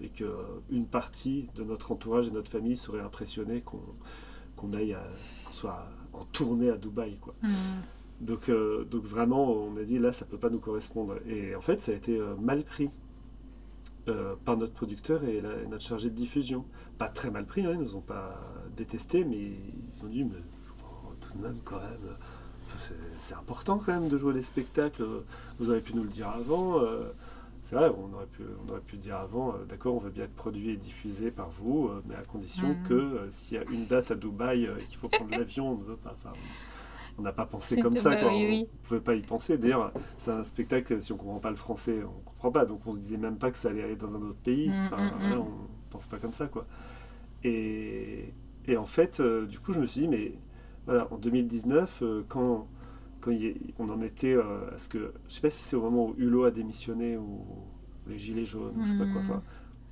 et que une partie de notre entourage et notre famille serait impressionnée qu'on aille, qu'on soit en tournée à Dubaï, quoi. Mmh. Donc, euh, donc vraiment, on a dit là, ça peut pas nous correspondre. Et en fait, ça a été euh, mal pris euh, par notre producteur et, notre chargé de diffusion. Pas très mal pris, hein, ils nous ont pas détesté, mais ils ont dit, mais tout de même, quand même c'est important quand même de jouer les spectacles. Vous auriez pu nous le dire avant. Euh, c'est vrai, on aurait pu, on aurait pu dire avant, euh, d'accord, on veut bien être produit et diffusé par vous, euh, mais à condition mm. que s'il y a une date à Dubaï et qu'il faut prendre l'avion, on ne veut pas. on n'a pas pensé comme ça, quoi. on ne pouvait pas y penser. D'ailleurs, c'est un spectacle, si on ne comprend pas le français, on ne comprend pas. Donc on se disait même pas que ça allait aller dans un autre pays. Enfin, mm, on ne pense pas comme ça, quoi. Et, et en fait, du coup, je me suis dit, mais voilà, en 2019, euh, quand, quand on en était euh, à ce que. Je sais pas si c'est au moment où Hulot a démissionné ou les Gilets jaunes, ou je sais pas quoi.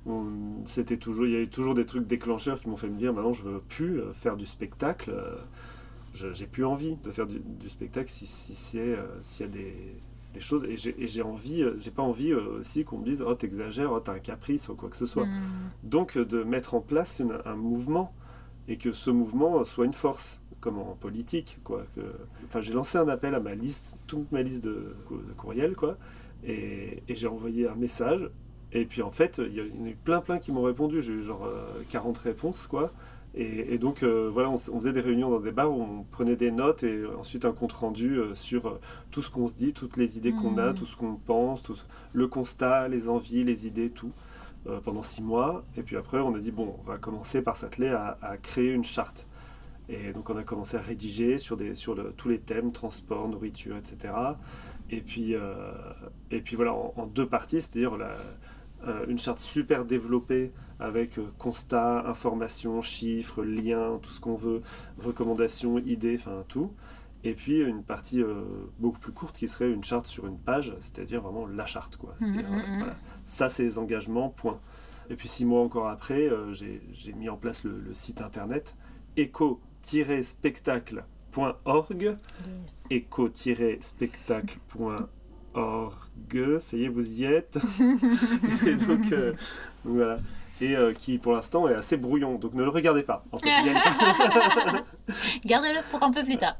Hmm. c'était toujours, il y avait toujours des trucs déclencheurs qui m'ont fait me dire maintenant je veux plus euh, faire du spectacle. j'ai plus envie de faire du, spectacle si, si s'il y a des, des choses et j'ai envie j'ai pas envie aussi qu'on me dise oh t'exagères oh t'as un caprice ou quoi que ce soit hmm. donc de mettre en place un mouvement et que ce mouvement soit une force comme en politique, quoi. Que, enfin, j'ai lancé un appel à ma liste, toute ma liste de, courriels, quoi, et, j'ai envoyé un message. Et puis en fait, il y, en a eu plein, plein qui m'ont répondu. J'ai eu genre 40 euh, réponses, quoi. Et, donc euh, voilà, on, faisait des réunions dans des bars où on prenait des notes et ensuite un compte rendu euh, sur tout ce qu'on se dit, toutes les idées qu'on a, mmh. tout ce qu'on pense, tout le constat, les envies, les idées, tout, pendant six mois. Et puis après, on a dit bon, on va commencer par s'atteler à, à créer une charte. Et donc on a commencé à rédiger sur, des, sur le, tous les thèmes, transport, nourriture, etc. Et puis, euh, et puis voilà, en, deux parties, c'est-à-dire euh, une charte super développée avec euh, constats, informations, chiffres, liens, tout ce qu'on veut, recommandations, idées, enfin tout. Et puis une partie beaucoup plus courte qui serait une charte sur une page, c'est-à-dire vraiment la charte. Quoi. Mmh, mmh, mmh. Ça, c'est les engagements, point. Et puis six mois encore après, j'ai mis en place le, le site internet Eco spectacle.org éco-spectacle.org ça y est vous y êtes. *laughs* Et donc, euh, voilà. Et euh, qui pour l'instant est assez brouillon. Donc ne le regardez pas en fait. *laughs* *laughs* Gardez-le pour un peu plus tard.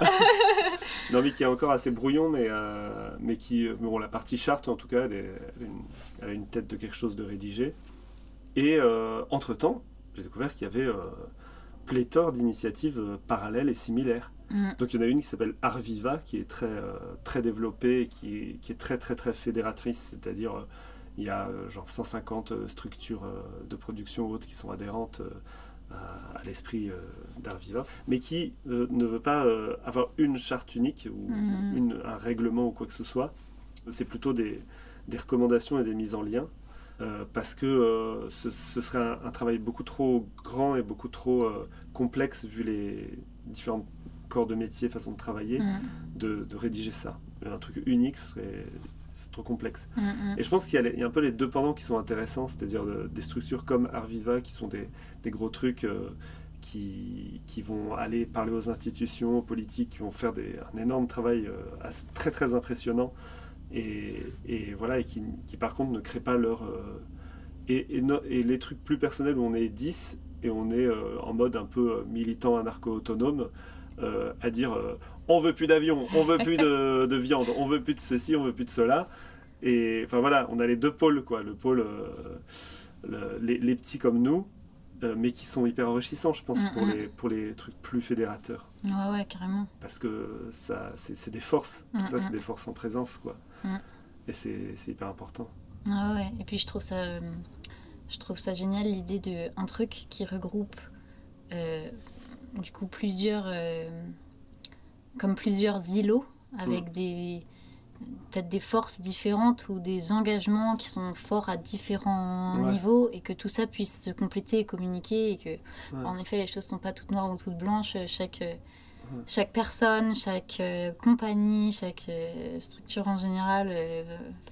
Non mais qui est encore assez brouillon mais, euh, mais qui bon la partie charte en tout cas elle, a une tête de quelque chose de rédigé. Et entre temps j'ai découvert qu'il y avait pléthore d'initiatives euh, parallèles et similaires. Mm. Donc il y en a une qui s'appelle Arviva, qui est très, euh, très développée, qui est, qui est très très très fédératrice, c'est-à-dire euh, il y a genre 150 structures de production ou autres qui sont adhérentes à, l'esprit d'Arviva, mais qui ne veut pas avoir une charte unique ou mm. une, un règlement ou quoi que ce soit. C'est plutôt des, des recommandations et des mises en lien euh, parce que euh, ce, serait un, travail beaucoup trop grand et beaucoup trop euh, complexe vu les différents corps de métier, façon de travailler, mm. de, rédiger ça. Un truc unique, c'est trop complexe. Mm, mm. Et je pense qu'il y, a un peu les deux pendants qui sont intéressants, c'est-à-dire des structures comme Arviva qui sont des, gros trucs qui, qui, vont aller parler aux institutions, aux politiques, qui vont faire des, un énorme travail très très impressionnant et, voilà, et qui, par contre ne créent pas leur. Euh, et, et, les trucs plus personnels où on est 10 et on est euh, en mode un peu euh, militant anarcho-autonome, à dire on veut plus d'avion, on veut plus de, viande, on veut plus de ceci, on veut plus de cela. Et enfin voilà, on a les deux pôles, quoi. Le pôle, les, petits comme nous, mais qui sont hyper enrichissants, je pense, pour, les, pour les trucs plus fédérateurs. Ouais, ouais, carrément. Parce que ça, c'est des forces, tout ça, c'est des forces en présence, quoi. Mm. Et c'est hyper important. Ah ouais, et puis je trouve ça, je trouve ça génial l'idée d'un truc qui regroupe euh, du coup plusieurs, euh, comme plusieurs îlots avec mm. des, peut-être des forces différentes ou des engagements qui sont forts à différents Ouais. niveaux et que tout ça puisse se compléter et communiquer et que Ouais. en effet les choses sont pas toutes noires ou toutes blanches chaque euh. Chaque personne chaque euh, compagnie chaque euh, structure en général euh,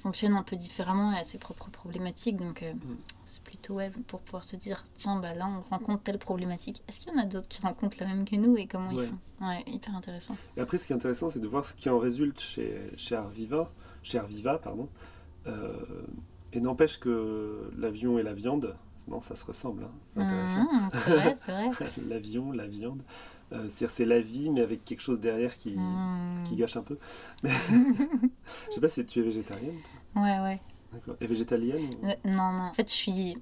fonctionne un peu différemment et a ses propres problématiques donc Mm. c'est plutôt ouais, pour pouvoir se dire tiens bah là on rencontre telle problématique est-ce qu'il y en a d'autres qui rencontrent la même que nous et comment Ouais. ils font? Ouais hyper intéressant Et après, ce qui est intéressant, c'est de voir ce qui en résulte chez, chez Arviva, chez Arviva, pardon. Et n'empêche que l'avion et la viande, non, ça se ressemble, hein, c'est intéressant. Mhm, c'est vrai c'est vrai *laughs* L'avion, la viande, euh, c'est-à-dire c'est la vie, mais avec quelque chose derrière qui, qui gâche un peu. *laughs* Je sais pas si tu es végétarienne, ouais ouais D'accord. Et végétalienne ou- Euh, non, non. En fait, je suis.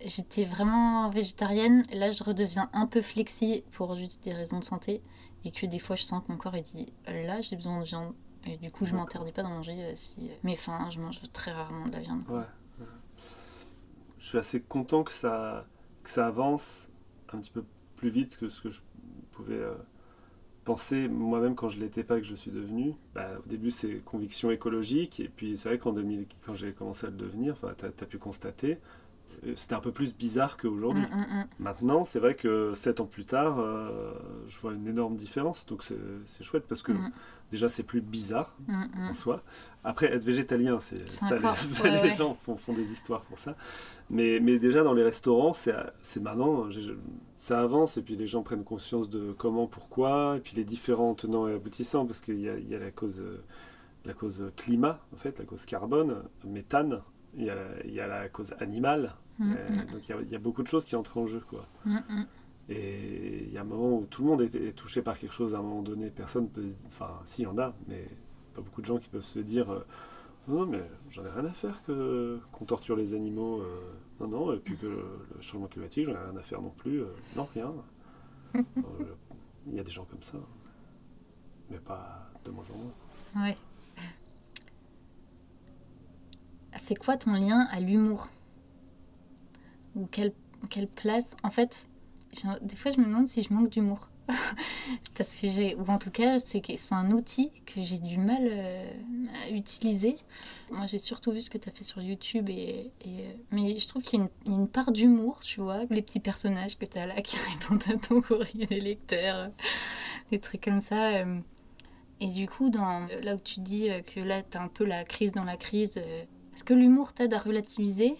J'étais vraiment végétarienne. Là, je redeviens un peu flexi pour juste des raisons de santé. Et que des fois, je sens que mon corps il dit là, j'ai besoin de viande. Et du coup, je m'interdis pas d'en manger. euh, si... Mais enfin, je mange très rarement de la viande. Ouais. Je suis assez content que ça, que ça avance un petit peu plus vite que ce que je pouvais euh, penser moi-même quand je l'étais pas, que je suis devenu. Bah, au début, c'est conviction écologique, et puis c'est vrai qu'en 2000, quand j'ai commencé à le devenir, tu as, pu constater, c'était un peu plus bizarre qu'aujourd'hui. Mm, mm, mm. Maintenant, c'est vrai que sept ans plus tard, euh, je vois une énorme différence, donc c'est chouette parce que déjà c'est plus bizarre en soi. Après, être végétalien, c'est ça, les, *laughs* ça, ouais, les ouais. gens font, font des histoires pour ça. Mais, mais déjà dans les restaurants, c'est maintenant, ça avance et puis les gens prennent conscience de comment, pourquoi, et puis les différents tenants et aboutissants, parce qu'il y y a la cause, euh, la cause climat, en fait, la cause carbone, méthane, il y a, il y a la cause animale, Mm, euh, mm. donc il y, a, il y a beaucoup de choses qui entrent en jeu, quoi. Mm. Et il y a un moment où tout le monde est, est touché par quelque chose à un moment donné. Personne peut se enfin, si, il y en a, mais pas beaucoup de gens qui peuvent se dire euh, non, mais j'en ai rien à faire que qu'on torture les animaux. euh, non, non, et puis que le changement climatique, j'en ai rien à faire non plus. euh, non, rien. *laughs* Il y a des gens comme ça, mais pas de moins en moins. Ouais. C'est quoi ton lien à l'humour Ou quelle, quelle place En fait, des fois je me demande si je manque d'humour. *laughs* Parce que j'ai, ou en tout cas, c'est c'est un outil que j'ai du mal euh, à utiliser. Moi, j'ai surtout vu ce que tu as fait sur YouTube, et, et- mais je trouve qu'il y a une, part d'humour, tu vois, les petits personnages que tu as là qui *laughs* répondent à ton courrier des lecteurs, des trucs comme ça. euh. Et du coup, dans, là où tu dis euh, que là, tu as un peu la crise dans la crise, euh, est-ce que l'humour t'aide à relativiser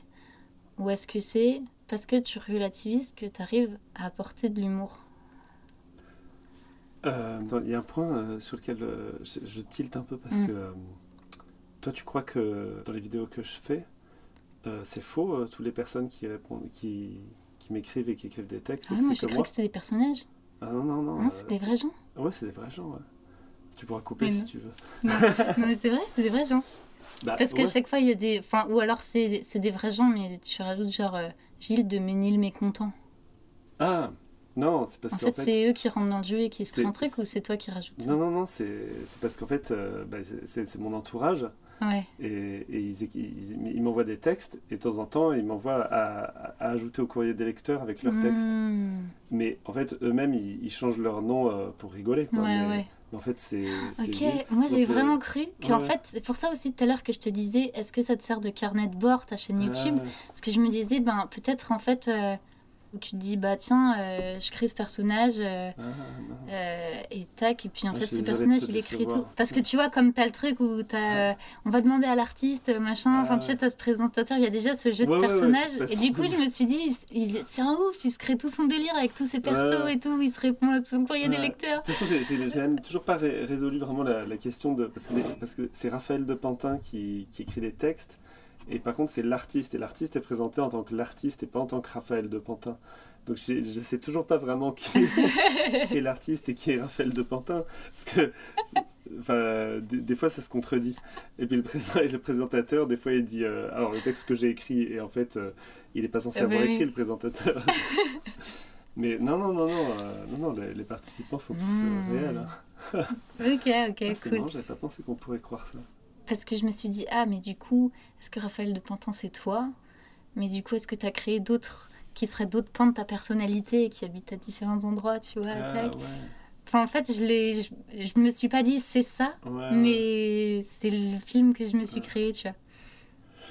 Ou est-ce que c'est parce que tu relativises que tu arrives à apporter de l'humour? Euh, Il y a un point euh, sur lequel euh, je, je tilte un peu parce Mm. que toi, tu crois que dans les vidéos que je fais, c'est faux, toutes les personnes qui répondent, qui, qui m'écrivent et qui écrivent des textes, Ah, moi, cru moi. que c'était des personnages. Ah non, non, non. Euh, c'est des vrais gens? Ouais, c'est des vrais gens, ouais. Tu pourras couper Mais si non. tu veux. non, *laughs* mais c'est vrai, c'est des vrais gens. Bah, Parce qu'à ouais. chaque fois, il y a des. Enfin, ou alors c'est des vrais gens, mais tu rajoutes genre euh, Gilles de Ménil Mécontent. Ah, non, c'est parce En qu'en fait, fait. c'est eux qui rentrent dans le jeu et qui se un truc ou c'est toi qui rajoutes ça Non, non, non, c'est parce qu'en fait, euh, bah, c'est- mon entourage. Ouais. Et, et ils, ils- ils m'envoient des textes et de temps en temps ils m'envoient à, ajouter au courrier des lecteurs avec leurs textes. Mmh. Mais en fait eux-mêmes ils, ils changent leur nom euh, pour rigoler. Quoi. Ouais, mais, ouais. En fait c'est. Ok, moi j'ai euh, vraiment cru qu'en ouais. fait, c'est pour ça aussi tout à l'heure que je te disais, est-ce que ça te sert de carnet de bord ta chaîne YouTube? Ah, Parce que je me disais, ben peut-être en fait, euh, où tu te dis, bah tiens, euh, je crée ce personnage. euh, ah, non. Euh, et tac, et puis en Ah, fait, ce personnage il écrit tout. Parce que tu vois, comme t'as le truc où t'as, on va demander à l'artiste, machin, enfin Ah. tu sais, t'as ce présentateur, il y a déjà ce jeu Ouais, ouais, de ouais, personnages. toute et du coup, je me suis dit, il, c'est un ouf, il se crée tout son délire avec tous ses persos Ouais. et tout, il se répond à tout son courrier des Ouais. lecteurs. De toute façon, j'ai- même toujours pas ré- résolu vraiment la, la question de. Parce que, les- parce que c'est Raphaël de Pantin qui, qui écrit les textes. Et par contre, c'est l'artiste. Et l'artiste est présenté en tant que l'artiste et pas en tant que Raphaël de Pantin. Donc je sais toujours pas vraiment qui, *laughs* qui est l'artiste et qui est Raphaël de Pantin. Parce que. Enfin, des, des fois ça se contredit. Et puis le, présent, le présentateur, des fois il dit euh, Alors le texte que j'ai écrit, et en fait euh, il n'est pas censé Ah avoir oui. écrit le présentateur. *laughs* Mais non, non, non, non, euh, non, non les, les participants sont tous Hmm. réels. hein. ok, ok, Ah, cool. marrant, j'avais pas pensé qu'on pourrait croire ça. Parce que je me suis dit, ah, mais du coup, est-ce que Raphaël de Pantin c'est toi? Mais du coup, est-ce que t'as créé d'autres qui seraient d'autres pans de ta personnalité et qui habitent à différents endroits, tu vois Ah, ouais. Enfin, en fait, je, l'ai, je, je me suis pas dit c'est ça, Ouais, ouais. mais c'est le film que je me suis créé, tu vois.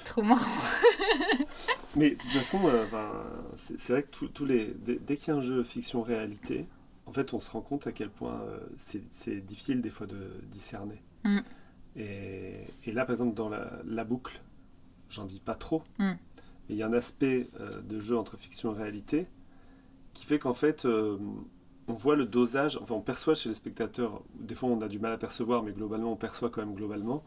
Trop marrant. *laughs* Mais de toute façon, euh, ben, c'est c'est vrai que tous tous les, dès, dès qu'il y a un jeu fiction-réalité, en fait, on se rend compte à quel point euh, c'est c'est difficile des fois de discerner. Mm. Et, et là, par exemple, dans la, la boucle, j'en dis pas trop, Mm. mais il y a un aspect euh, de jeu entre fiction et réalité qui fait qu'en fait, euh, on voit le dosage, enfin, on perçoit chez les spectateurs, des fois on a du mal à percevoir, mais globalement, on perçoit quand même globalement,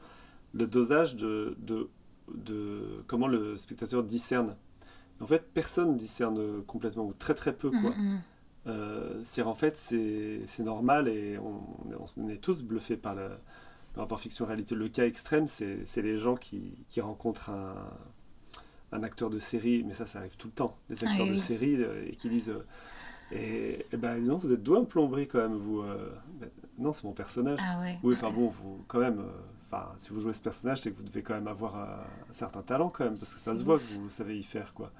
le dosage de, de, de comment le spectateur discerne. En fait, personne discerne complètement, ou très très peu, quoi. Mm, mm. Euh, c'est en fait c'est normal et on, on est tous bluffés par le, le rapport fiction-réalité. Le cas extrême, c'est les gens qui, qui rencontrent un, un acteur de série, mais ça, ça arrive tout le temps. Les Ah acteurs oui, de série euh, et qui disent euh, et, et ben disons, vous êtes doué en plomberie quand même, vous. euh. Ben, non, c'est mon personnage. Ah ouais. Oui, enfin bon, vous, quand même, euh, si vous jouez ce personnage, c'est que vous devez quand même avoir euh, un certain talent quand même, parce que ça se voit que vous savez y faire, quoi.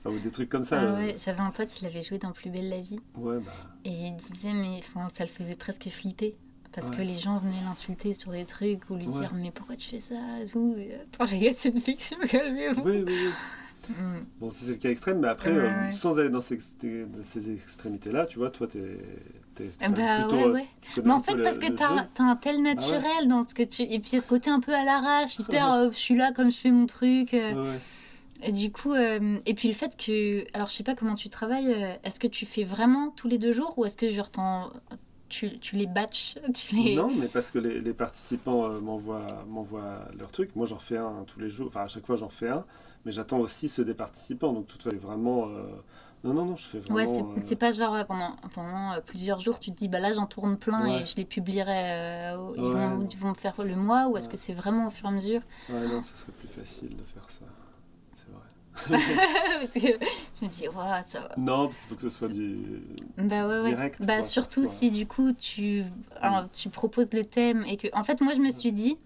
Enfin, ou des trucs comme ça. Ah ouais, j'avais un pote, il avait joué dans Plus belle la vie. ouais, bah, Et il disait, mais enfin, ça le faisait presque flipper. Parce que les gens venaient l'insulter sur des trucs ou lui Ouais. dire, mais pourquoi tu fais ça tout. Attends, les gars, c'est une fiction, *laughs* calmez-vous. oui, oui, oui. Mm. Bon, ça c'est le cas extrême, mais après, euh, sans aller dans ces, extré- dans ces extrémités-là, tu vois, toi, t'es Ah Bah plutôt, ouais, ouais. Mais en fait, parce que t'as un tel naturel dans ce que tu. Et puis, il y a ce côté un peu à l'arrache, *laughs* hyper. euh, je suis là comme je fais mon truc. euh. Et du coup, euh, et puis le fait que. Alors, je sais pas comment tu travailles. euh, Est-ce que tu fais vraiment tous les deux jours ou est-ce que genre tu, tu les batches *laughs* tu les... Non, mais parce que les, les participants euh, m'envoient m'envoient leur truc. Moi, j'en fais un tous les jours. Enfin, à chaque fois, j'en fais un. Mais j'attends aussi ceux des participants. Donc, toutefois, vraiment. euh, Non, non, non, je fais vraiment. Ouais, c'est euh, c'est pas genre ouais, pendant, pendant plusieurs jours, tu te dis bah là j'en tourne plein Ouais. et je les publierai, ils, vont, ils vont me faire le mois ou est-ce que c'est vraiment au fur et à mesure? Ouais, non, ce serait plus facile de faire ça. Parce que *laughs* je me dis, ça va. Non, parce qu'il faut que ce soit du. Bah ouais, ouais. Direct, bah quoi, surtout soit- si du coup tu, alors, tu proposes le thème et que. En fait, moi je me suis dit,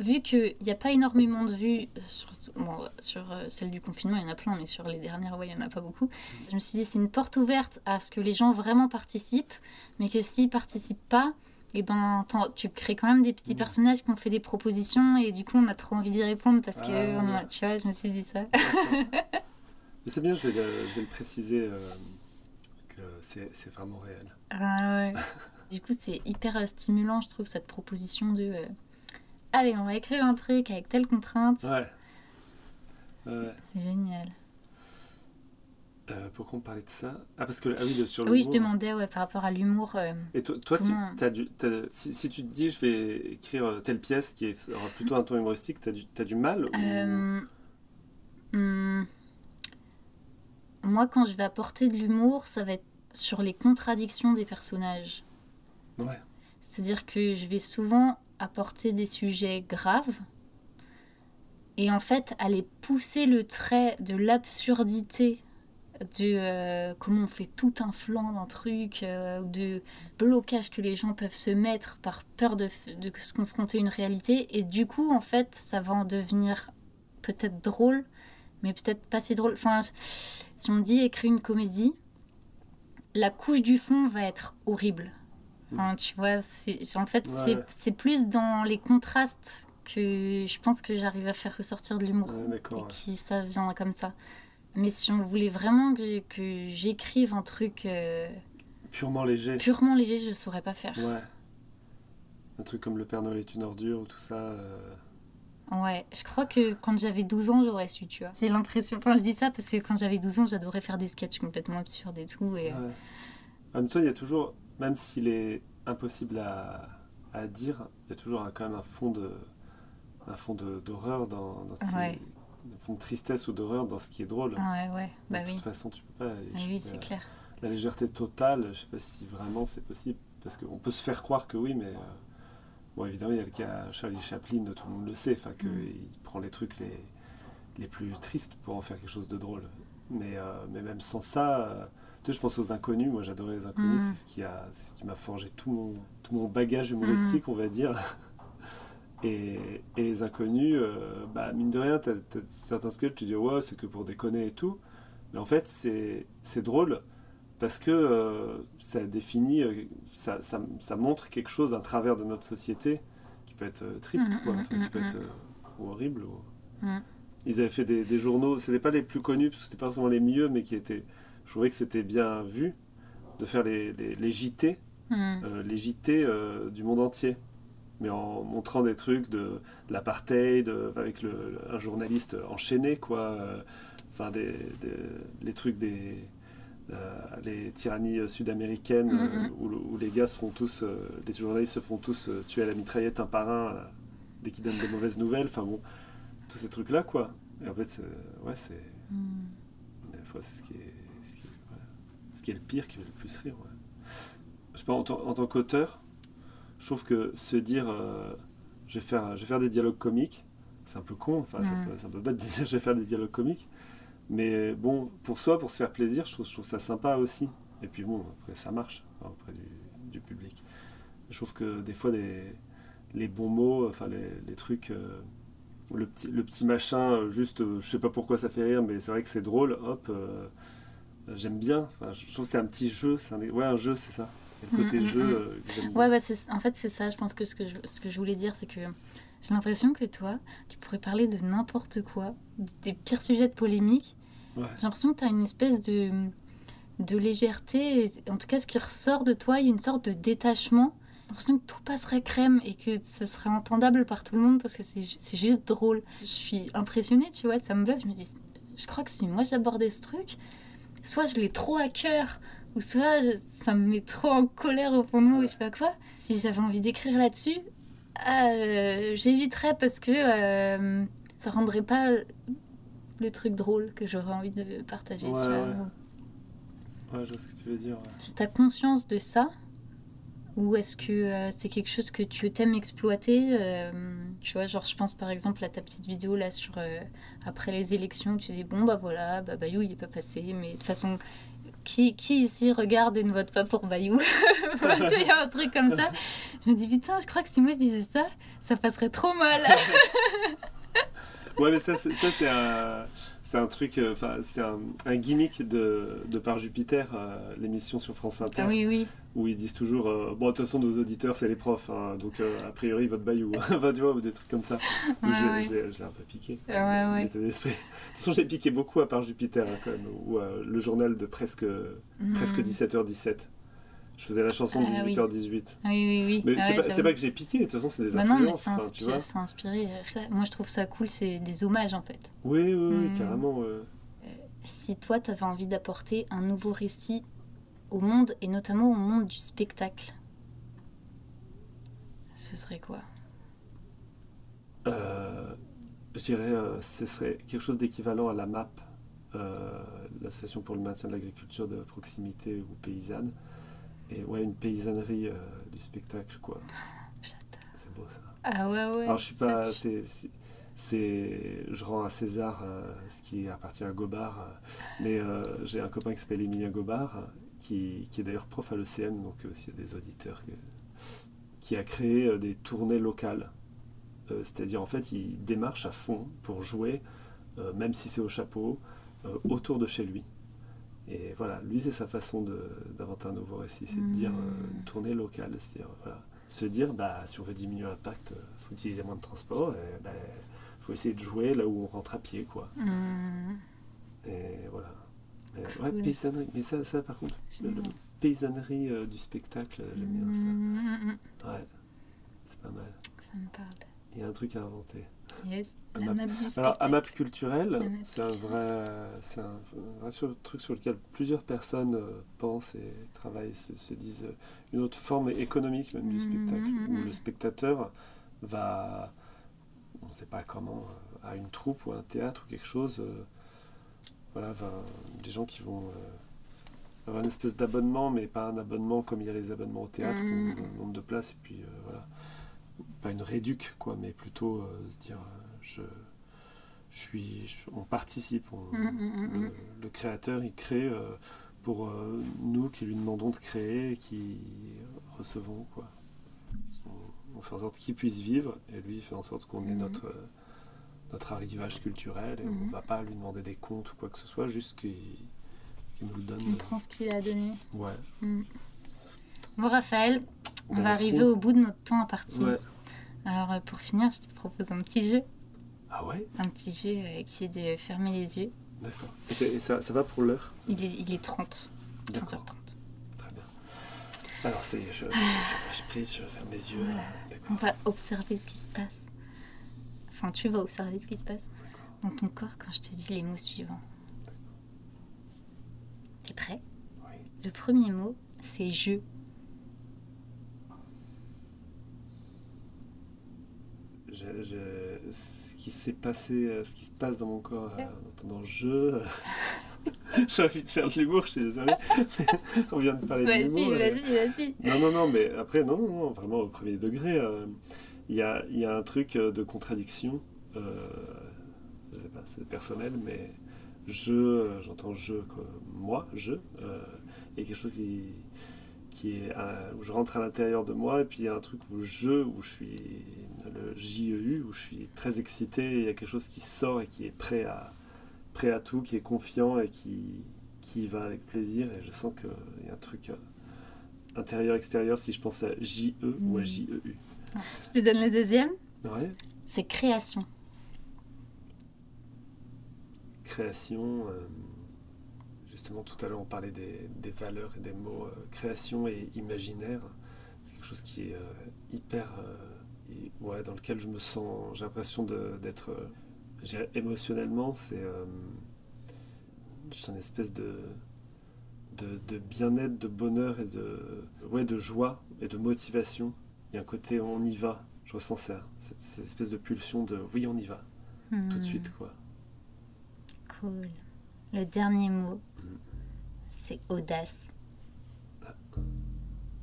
vu qu'il n'y a pas énormément de vues sur, bon, sur euh, celle du confinement, il y en a plein, mais sur les dernières, ouais, il n'y en a pas beaucoup. Je me suis dit, c'est une porte ouverte à ce que les gens vraiment participent, mais que s'ils participent pas, et ben, t'en- tu crées quand même des petits Mm. personnages qui ont fait des propositions et du coup on a trop envie d'y répondre parce que Ah, on a- ouais. tu vois je me suis dit ça *laughs* c'est bien, je vais le, je vais le préciser euh, que c'est vraiment réel. Ah ouais. *laughs* du coup, c'est hyper euh, stimulant, je trouve, cette proposition de euh, Allez, on va écrire un truc avec telle contrainte. Ouais. C'est génial. Euh, pourquoi on parlait de ça? Ah, parce que ah oui, sur le Oui, je demandais ouais, par rapport à l'humour. euh, Et toi, toi tu, as du, si, si tu te dis je vais écrire euh, telle pièce qui est, aura plutôt un ton humoristique, t'as du, as du mal ou- euh, hum, moi, quand je vais apporter de l'humour, ça va être sur les contradictions des personnages. Ouais. C'est-à-dire que je vais souvent apporter des sujets graves et en fait aller pousser le trait de l'absurdité de euh, comment on fait tout un flanc d'un truc euh, ou de blocage que les gens peuvent se mettre par peur de, se confronter à une réalité et du coup en fait ça va en devenir peut-être drôle mais peut-être pas si drôle enfin si on me dit écrire une comédie la couche du fond va être horrible Enfin, tu vois, c'est- en fait, c'est- Ouais. c'est plus dans les contrastes que je pense que j'arrive à faire ressortir de l'humour. Ouais, et ouais. qui ça vient comme ça. Mais si on voulait vraiment que j'écrive un truc euh, Purement léger. purement léger, je saurais pas faire. Ouais. Un truc comme Le Père Noël est une ordure ou tout ça. euh, Ouais, je crois que quand j'avais 12 ans, j'aurais su, tu vois. J'ai l'impression. Enfin, je dis ça parce que quand j'avais 12 ans, j'adorais faire des sketchs complètement absurdes et tout. Et... ouais. En même temps, il y a toujours, même s'il est impossible à, à dire, il y a toujours quand même un fond de, un fond de- d'horreur dans, dans ce Ouais. Est- un fond de tristesse ou d'horreur dans ce qui est drôle. Ouais, ouais, bah de oui. toute façon, tu peux pas. Ah oui, c'est clair. La légèreté totale, je sais pas si vraiment c'est possible. Parce qu'on peut se faire croire que oui, mais. euh, bon, évidemment, il y a le cas Charlie Chaplin, tout le monde le sait, enfin, qu'il Mm. prend les trucs les, les plus tristes pour en faire quelque chose de drôle. Mais, euh, mais même sans ça. euh, tu sais, je pense aux inconnus. Moi, j'adorais les inconnus. Mm. C'est ce qui a, c'est ce qui m'a forgé tout mon, tout mon bagage humoristique, Mm. on va dire. Et, et les inconnus, euh, bah, mine de rien, t'as, t'as certains sketchs, tu dis ouais, c'est que pour déconner et tout. Mais en fait, c'est, c'est drôle parce que euh, ça définit, euh, ça, ça, ça, montre quelque chose d'un travers de notre société qui peut être triste, Mm, quoi, mm, enfin, mm, qui peut mm. être euh, ou horrible. ou- Mm. Ils avaient fait des, des journaux, c'était pas les plus connus, parce que c'était pas forcément les mieux, mais qui étaient, je trouvais que c'était bien vu de faire les, les, les JT, Mm. les JT euh, du monde entier, mais en montrant des trucs de l'apartheid, avec le, le- un journaliste enchaîné, quoi. euh, Enfin, des, des- les trucs des. euh, les tyrannies sud-américaines, Mhm. euh, où, le- où les gars se font tous. les journalistes se font tous tuer à la mitraillette un par un dès qu'ils donnent des mauvaises nouvelles. Enfin bon, tous ces trucs-là, quoi. Et en fait, c'est- ouais, c'est. Mm. Des fois, c'est ce qui est, ce qui, est- voilà. ce qui est le pire qui fait le plus rire. ouais. Je sais pas, en tant qu'auteur, je trouve que se dire euh, je, vais faire, je vais faire des dialogues comiques, c'est un peu con, enfin, c'est un peu- c'est un peu bête de dire *laughs* je vais faire des dialogues comiques. Mais bon, pour soi, pour se faire plaisir, je trouve, je trouve ça sympa aussi. Et puis bon, après, ça marche auprès du, du public. Je trouve que des fois, les bons mots, enfin, les, les trucs. euh, le petit, le petit machin, euh, juste, euh, je sais pas pourquoi ça fait rire, mais c'est vrai que c'est drôle, hop, j'aime bien. Enfin, je trouve que c'est un petit jeu, c'est un, ouais, un jeu, c'est ça. Et le côté Mm, mm, jeu, mm. euh. Ouais, bah, en fait, c'est ça. Je pense que ce, que je ce que je voulais dire, c'est que j'ai l'impression que toi, tu pourrais parler de n'importe quoi, des pires sujets de polémique. Ouais. J'ai l'impression que tu as une espèce de, de légèreté. et En tout cas, ce qui ressort de toi, il y a une sorte de détachement. J'ai l'impression que tout passerait crème et que ce serait entendable par tout le monde parce que c'est juste drôle. Je suis impressionnée, tu vois, ça me bluffe. Je me dis, je crois que si moi j'abordais ce truc, soit je l'ai trop à cœur, ou soit je- ça me met trop en colère au fond de moi, ou je sais pas quoi. Si j'avais envie d'écrire là-dessus, euh, j'éviterais parce que euh, ça rendrait pas le truc drôle que j'aurais envie de partager. Ouais, je vois ce que tu veux dire. ouais. T'as conscience de ça? Ou est-ce que euh, c'est quelque chose que tu t'aimes exploiter euh, Tu vois, genre, je pense par exemple à ta petite vidéo là sur euh, après les élections, tu dis bon, bah voilà, bah, Bayou il est pas passé, mais de toute façon. Qui, qui ici regarde et ne vote pas pour Bayou Tu vois, Il y a un truc comme ça. Je me dis putain, je crois que si moi je disais ça, ça passerait trop mal. *laughs* Ouais, mais ça, c'est un, c'est un truc, euh, enfin, c'est un, un gimmick de, de Par Jupiter, euh, l'émission sur France Inter, Ah oui, oui. où ils disent toujours, euh, bon, de toute façon, nos auditeurs, c'est les profs, hein, donc a priori, votent Bayou. *laughs* enfin, tu vois, ou des trucs comme ça. Donc, Ouais, je, l'ai- ouais. je l'ai- un peu piqué. Ouais, ouais. l'état d'esprit. De toute façon, j'ai piqué beaucoup à Par Jupiter, hein, quand même, ou le journal de presque, presque Mm. 17h17. Je faisais la chanson de Ah oui. 18h18. Ah oui, oui, oui. Mais Ah c'est ouais, pas, que j'ai piqué, de toute façon, c'est des Bah non, mais influences, c'est enfin, inspiré. euh, Ça, moi, je trouve ça cool, c'est des hommages en fait. Oui, oui, oui, Mm. carrément. ouais. Si toi, tu avais envie d'apporter un nouveau récit au monde, et notamment au monde du spectacle, ce serait quoi? Euh, je dirais, euh, ce serait quelque chose d'équivalent à la MAP, euh, l'Association pour le maintien de l'agriculture de proximité ou paysanne. Et ouais, une paysannerie euh, du spectacle, quoi. J'adore. C'est beau ça. Ah ouais, ouais. Alors je suis pas, c'est, c'est- je rends à César euh, ce qui appartient à Gobard, euh, mais j'ai un copain qui s'appelle Emilien Gobard, qui, qui est d'ailleurs prof à l'ECM, donc s'il y a des auditeurs, que- qui a créé des tournées locales. C'est-à-dire en fait, il démarche à fond pour jouer, même si c'est au chapeau, autour de chez lui. Et voilà, lui c'est sa façon d'inventer un nouveau récit, c'est de dire euh, une tournée locale, c'est-à-dire voilà, se dire bah si on veut diminuer l'impact, il faut utiliser moins de transport, et bah, faut essayer de jouer là où on rentre à pied quoi. Hmm. Et voilà. Mais, ouais, Cool. paysannerie, mais ça, ça par contre, le- paysannerie euh, du spectacle, j'aime bien ça. Hmm, hmm, Ouais, c'est pas mal. Ça me parle. Il y a un truc à inventer. Yes. La map du spectacle. Alors, AMAP culturel, c'est un vrai, c'est un, un vrai truc sur lequel plusieurs personnes euh, pensent et travaillent, se, se disent euh, une autre forme économique même du Mhm, spectacle, mhm, où mhm. le spectateur va, on ne sait pas comment, à une troupe ou à un théâtre ou quelque chose, euh, voilà, va- des gens qui vont avoir une espèce d'abonnement, mais pas un abonnement comme il y a les abonnements au théâtre, Mhm. où le nombre de places, et puis voilà, pas une réduc, quoi, mais plutôt euh, se dire, euh, je, je suis, je- on participe, on- Mhm, mhm, mhm. le, le créateur, il crée euh, pour nous qui lui demandons de créer et qui recevons, quoi. On, on fait en sorte qu'il puisse vivre, et lui il fait en sorte qu'on ait notre, notre arrivage culturel, et on Mhm. va pas lui demander des comptes ou quoi que ce soit, juste qu'il nous le donne. On prend ce qu'il a donné. Ouais. Mm. Bon, Raphaël, on Ben, va arriver au bout de notre temps à partir. Ouais. Alors, euh, pour finir, je te propose un petit jeu. Ah ouais? Un petit jeu euh, qui est de fermer les yeux. D'accord. Et, et ça, ça va pour l'heure? Il est, il est 30, D'accord. 15h30. Très bien. Alors, c'est, je, je, je lâche prise, je ferme les yeux. Voilà. On va observer ce qui se passe. Enfin, tu vas observer ce qui se passe dans ton corps quand je te dis les mots suivants. T'es prêt? Oui. Le premier mot, c'est je. Je- je- ce qui s'est passé, euh, ce qui se passe dans mon corps euh, en entendant je. J'ai envie de faire de l'humour, je suis désolé. *laughs* On vient de parler de l'humour. et- vas-y. Non, non, non, mais après, non, non, non, vraiment au premier degré, euh, il y, a, y a un truc euh, de contradiction. euh, je sais pas, c'est personnel, mais je, j'entends je, quoi, moi, je, il y a quelque chose qui, qui est, où je rentre à l'intérieur de moi, et puis il y a un truc où je, où je suis, le JEU, où je suis très excité, il y a quelque chose qui sort et qui est prêt à, prêt à tout, qui est confiant et qui, qui y va avec plaisir, et je sens qu'il y a un truc. euh, intérieur-extérieur si je pense à JE ou à Mm. JEU. Je te donne le deuxième? Ouais. C'est création. Création, euh, justement tout à l'heure on parlait des, des valeurs et des mots euh, création et imaginaire. C'est quelque chose qui est hyper. Et- ouais, dans lequel je me sens. J'ai l'impression d'être. euh, émotionnellement, c'est. euh, c'est une espèce de. de, de bien-être, de bonheur et de. Ouais, de joie et de motivation. Il y a un côté on y va. Je ressens ça. Cette, cette espèce de pulsion de oui, on y va. Tout de Hmm, suite, quoi. Cool. Le dernier mot, Mm. c'est audace.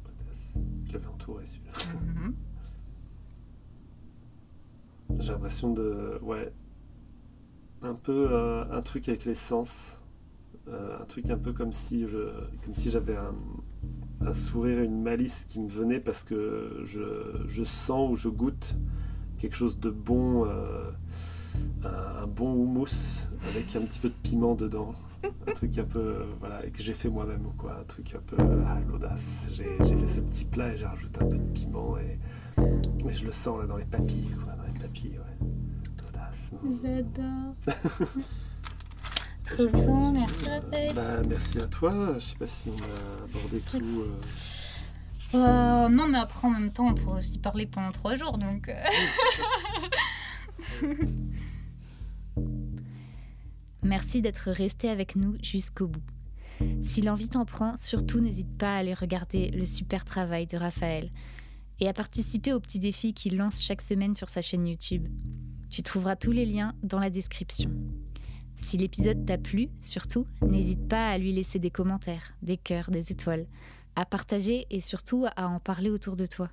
Audace. Je l'avais entouré celui-là. Mhm. *laughs* J'ai l'impression de. Ouais. Un peu euh, un truc avec les sens. Euh, un truc un peu comme si je, comme si j'avais un, un sourire et une malice qui me venait parce que je, je sens ou je goûte quelque chose de bon, euh, un, bon houmous avec un petit peu de piment dedans. Un truc un peu, voilà, que j'ai fait moi-même, quoi. Un truc un peu ah, l'audace. J'ai fait ce petit plat et j'ai rajouté un peu de piment et, et je le sens là dans les papilles, quoi, ouais. J'adore. *laughs* Trop bien, merci Raphaël. Bah, merci à toi. Je sais pas si on a abordé tout. euh. Euh, non, mais après, en même temps, on pourrait aussi parler pendant trois jours, donc... euh. *laughs* Merci d'être resté avec nous jusqu'au bout. Si l'envie t'en prend, surtout n'hésite pas à aller regarder le super travail de Raphaël et à participer au petit défi qu'il lance chaque semaine sur sa chaîne YouTube. Tu trouveras tous les liens dans la description. Si l'épisode t'a plu, surtout, n'hésite pas à lui laisser des commentaires, des cœurs, des étoiles, à partager et surtout à en parler autour de toi,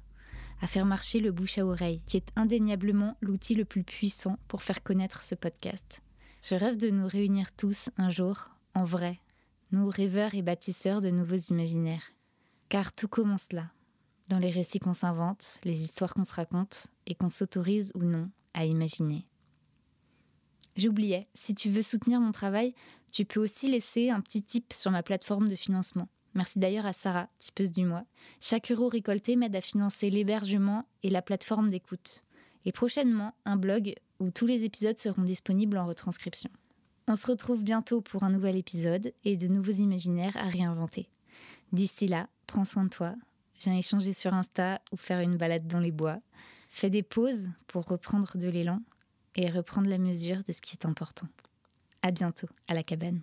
à faire marcher le bouche à oreille, qui est indéniablement l'outil le plus puissant pour faire connaître ce podcast. Je rêve de nous réunir tous un jour, en vrai, nous rêveurs et bâtisseurs de nouveaux imaginaires. Car tout commence là, dans les récits qu'on s'invente, les histoires qu'on se raconte et qu'on s'autorise ou non à imaginer. J'oubliais, si tu veux soutenir mon travail, tu peux aussi laisser un petit tip sur ma plateforme de financement. Merci d'ailleurs à Sarah, tipeuse du mois. Chaque euro récolté m'aide à financer l'hébergement et la plateforme d'écoute. Et prochainement, un blog où tous les épisodes seront disponibles en retranscription. On se retrouve bientôt pour un nouvel épisode et de nouveaux imaginaires à réinventer. D'ici là, prends soin de toi. Viens échanger sur Insta ou faire une balade dans les bois. Fais des pauses pour reprendre de l'élan et reprendre la mesure de ce qui est important. À bientôt à la cabane.